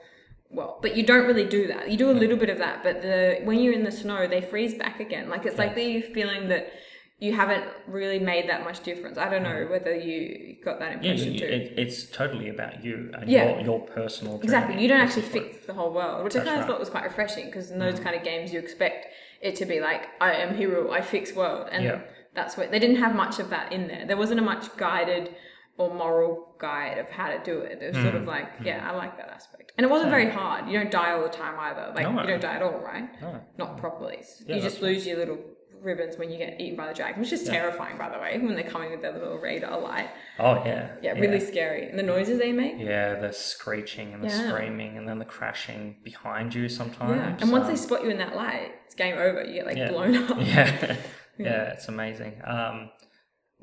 Well, but you don't really do that. You do a little bit of that, but the when you're in the snow, they freeze back again. Like it's like the feeling that you haven't really made that much difference. I don't know whether you got that Yeah, impression you, too. it, it's totally about you and Yeah. your, your personal Exactly. journey. You don't That's actually fix the whole world, which I kind of right. Mm. thought was quite refreshing because in those kind of games you expect it to be like, I am hero, I fix world. And Yeah. that's what they didn't have much of that in there. There wasn't a much guided or moral guide of how to do it. It was sort Mm. of like, yeah, I like that aspect. And it wasn't very hard. You don't die all the time either. Like, No. you don't die at all, right? No. Not properly. Yeah, you just lose your little ribbons when you get eaten by the dragon, which is Yeah. terrifying, by the way, when they're coming with their little radar light. Oh yeah. Yeah, really scary. And the noises they make. Yeah, the screeching and the Yeah. screaming and then the crashing behind you sometimes. Yeah, and once they um, spot you in that light, it's game over. You get like yeah. blown up. yeah, yeah, it's amazing. Um,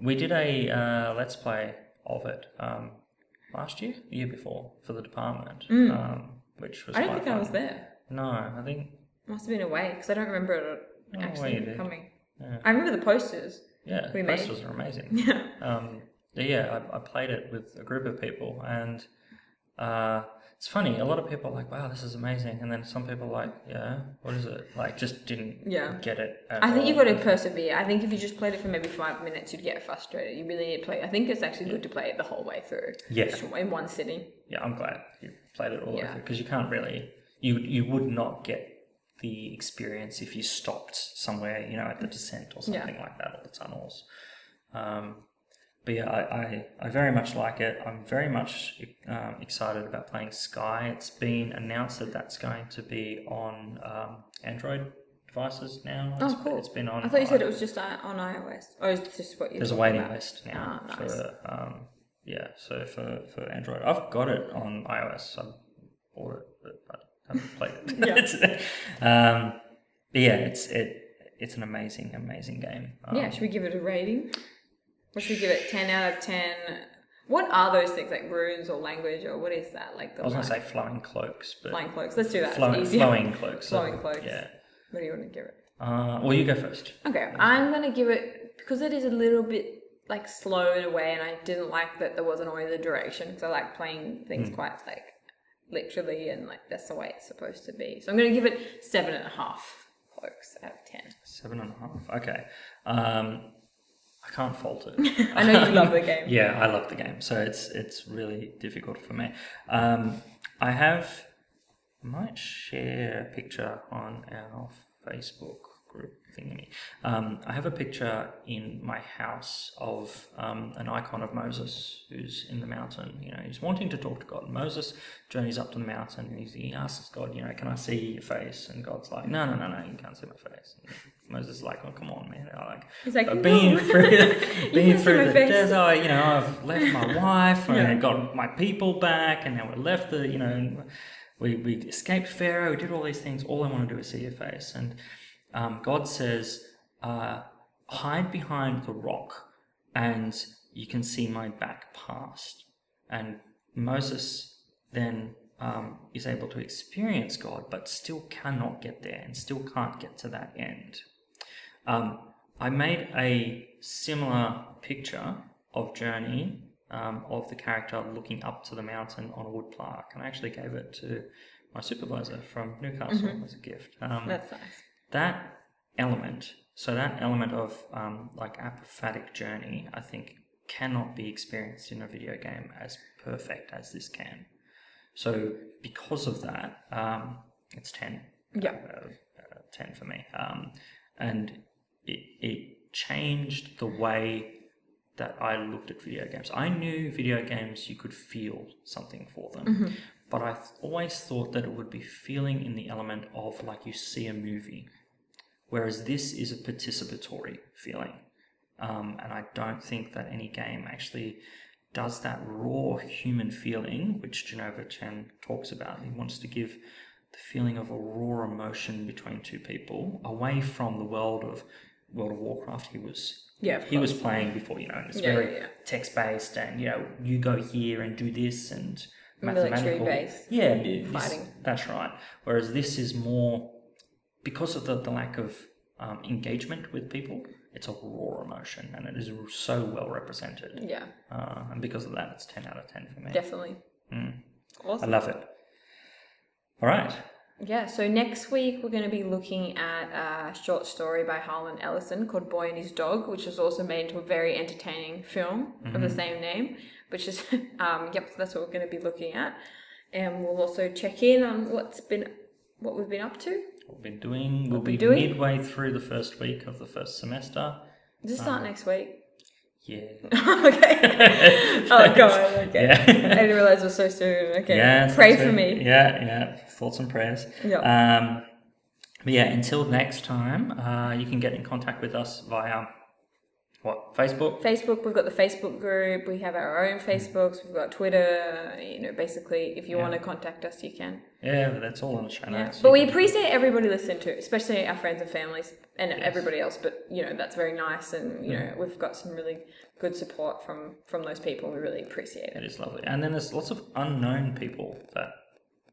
we did a uh, let's play of it um, last year, the year before, for the department, um, which was. Mm. I don't think I was there. No, I think Must have been away because I don't remember it actually coming. Yeah. I remember the posters. yeah, We the made. posters are amazing. Yeah. um, yeah, I, I played it with a group of people, and uh, it's funny. A lot of people are like, "Wow, this is amazing," and then some people are like, "Yeah, what is it?" Like, just didn't Yeah. get it. At I think all. you've got to persevere. I think if you just played it for maybe five minutes, you'd get frustrated. You really need to play. I think it's actually good to play it the whole way through. Yeah. In one sitting. Yeah, I'm glad you played it all Yeah. because you can't really you you would not get the experience if you stopped somewhere, you know, at the descent or Yeah. something like that, or the tunnels. Um, but yeah, I, I, I very much like it. I'm very much um, excited about playing Sky. It's been announced that that's going to be on um, Android devices now. Oh, It's- cool. It's been on. I thought you said it was just uh, on iOS. Or is it just what you there's a waiting list now Ah, nice. for um, yeah. So for for Android, I've got it on iOS. I bought it, but I haven't played it. um, but yeah, it's it it's an amazing amazing game. Um, Yeah, should we give it a rating? What should we give it? 10 out of 10. What are those things, like runes or language, or what is that? Like the I was gonna say flowing cloaks, but flowing cloaks. Let's do that. Flowing, flowing cloaks. Flowing cloaks. Yeah. What do you want to give it? Uh, well, you go first. Okay, I'm gonna give it because it is a little bit like slow in a way, and I didn't like that there wasn't always a direction because I like playing things Hmm. quite like literally and like that's the way it's supposed to be. So I'm gonna give it seven and a half cloaks out of ten. Seven and a half. Okay. Um, can't fault it. I know you love the game. Yeah, I love the game, so it's it's really difficult for me. Um, I have I might share a picture on our Facebook group thingy. Um, I have a picture in my house of um, an icon of Moses who's in the mountain. You know, he's wanting to talk to God. Moses journeys up to the mountain and he's, he asks God, you know, can I see your face? And God's like, no, no, no, no, you can't see my face. Moses is like, oh, come on, man. I'm like, He's like, I've been "No." through, been through the face. desert. You know, I've left my wife and Yeah. I got my people back, and now we left the. You know, we we escaped Pharaoh. We did all these things. All I want to do is see your face. And um, God says, uh, hide behind the rock, and you can see my back past. And Moses then um, is able to experience God, but still cannot get there and still can't get to that end. Um, I made a similar picture of Journey um, of the character looking up to the mountain on a wood plaque, and I actually gave it to my supervisor from Newcastle as a gift. Um, That's nice. that element, so that element of um, like apophatic journey, I think cannot be experienced in a video game as perfect as this can. So because of that, um, it's ten. Yeah. Uh, uh, ten for me. Um, and it it changed the way that I looked at video games. I knew video games you could feel something for them, but I th- always thought that it would be feeling in the element of like you see a movie, whereas this is a participatory feeling. Um, and I don't think that any game actually does that raw human feeling, which Jenova Chen talks about. He wants to give the feeling of a raw emotion between two people away from the world of World of Warcraft. He was Yeah, he was playing before, you know, and it's Yeah, very yeah, text based, and you know, you go here and do this and mathematical. based Yeah, this- fighting. That's right. Whereas this is more because of the, the lack of um, engagement with people. It's a raw emotion, and it is so well represented. Yeah, Uh, and because of that, it's ten out of ten for me. definitely. Mm. I love it. All right. Yeah, so next week we're going to be looking at a short story by Harlan Ellison called Boy and His Dog, which was also made into a very entertaining film of the same name, which is, um, yep, so that's what we're going to be looking at. And we'll also check in on what's been, what we've been up to. What we've been doing. We'll we be doing? midway through the first week of the first semester. Does it start next week? Yeah. okay. oh, God, okay. Yeah. I didn't realize it was so soon. Okay. Yeah. Pray for me. Yeah, yeah. Thoughts and prayers. Yeah. Um, but yeah, until next time, uh, you can get in contact with us via what Facebook. Facebook, we've got the Facebook group, we have our own Facebooks, we've got Twitter, you know, basically, if you Yeah. want to contact us, you can. Yeah, but that's all on the show Yeah. But we appreciate everybody listening to, especially our friends and families and Yes. everybody else. But you know that's very nice, and you know we've got some really good support from from those people. We really appreciate it. It is lovely, and then there's lots of unknown people that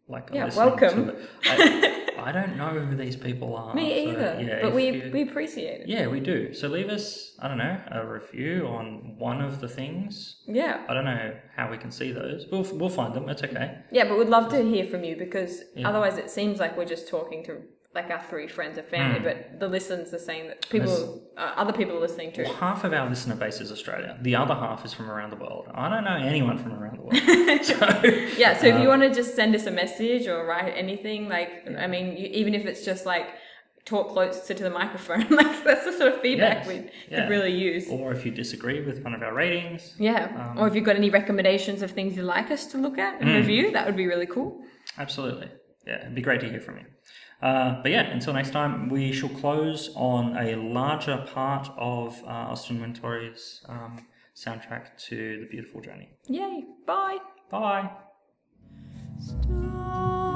like. Yeah, welcome. I, I don't know who these people are. Me so, either, yeah, but we you- we appreciate it. Yeah, we do. So leave us, I don't know, a review on one of the things. Yeah, I don't know how we can see those. We'll, we'll find them. It's okay. yeah, but we'd love to hear from you because Yeah. otherwise it seems like we're just talking to like our three friends and family, Mm. but the listens are saying that people, uh, other people are listening to. Well, half of our listener base is Australia. The other half is from around the world. I don't know anyone from around the world. so, Yeah, so if Um, you want to just send us a message or write anything, like, I mean, you, even if it's just like talk closer to the microphone, like, that's the sort of feedback Yes, we yeah. could really use. or if you disagree with one of our ratings, Yeah, Um, or if you've got any recommendations of things you'd like us to look at and Mm. review, that would be really cool. absolutely. Yeah, it'd be great to hear from you. Uh, but yeah, until next time, we shall close on a larger part of uh, Austin Wintory's um, soundtrack to The Beautiful Journey. Yay, bye. Bye. Star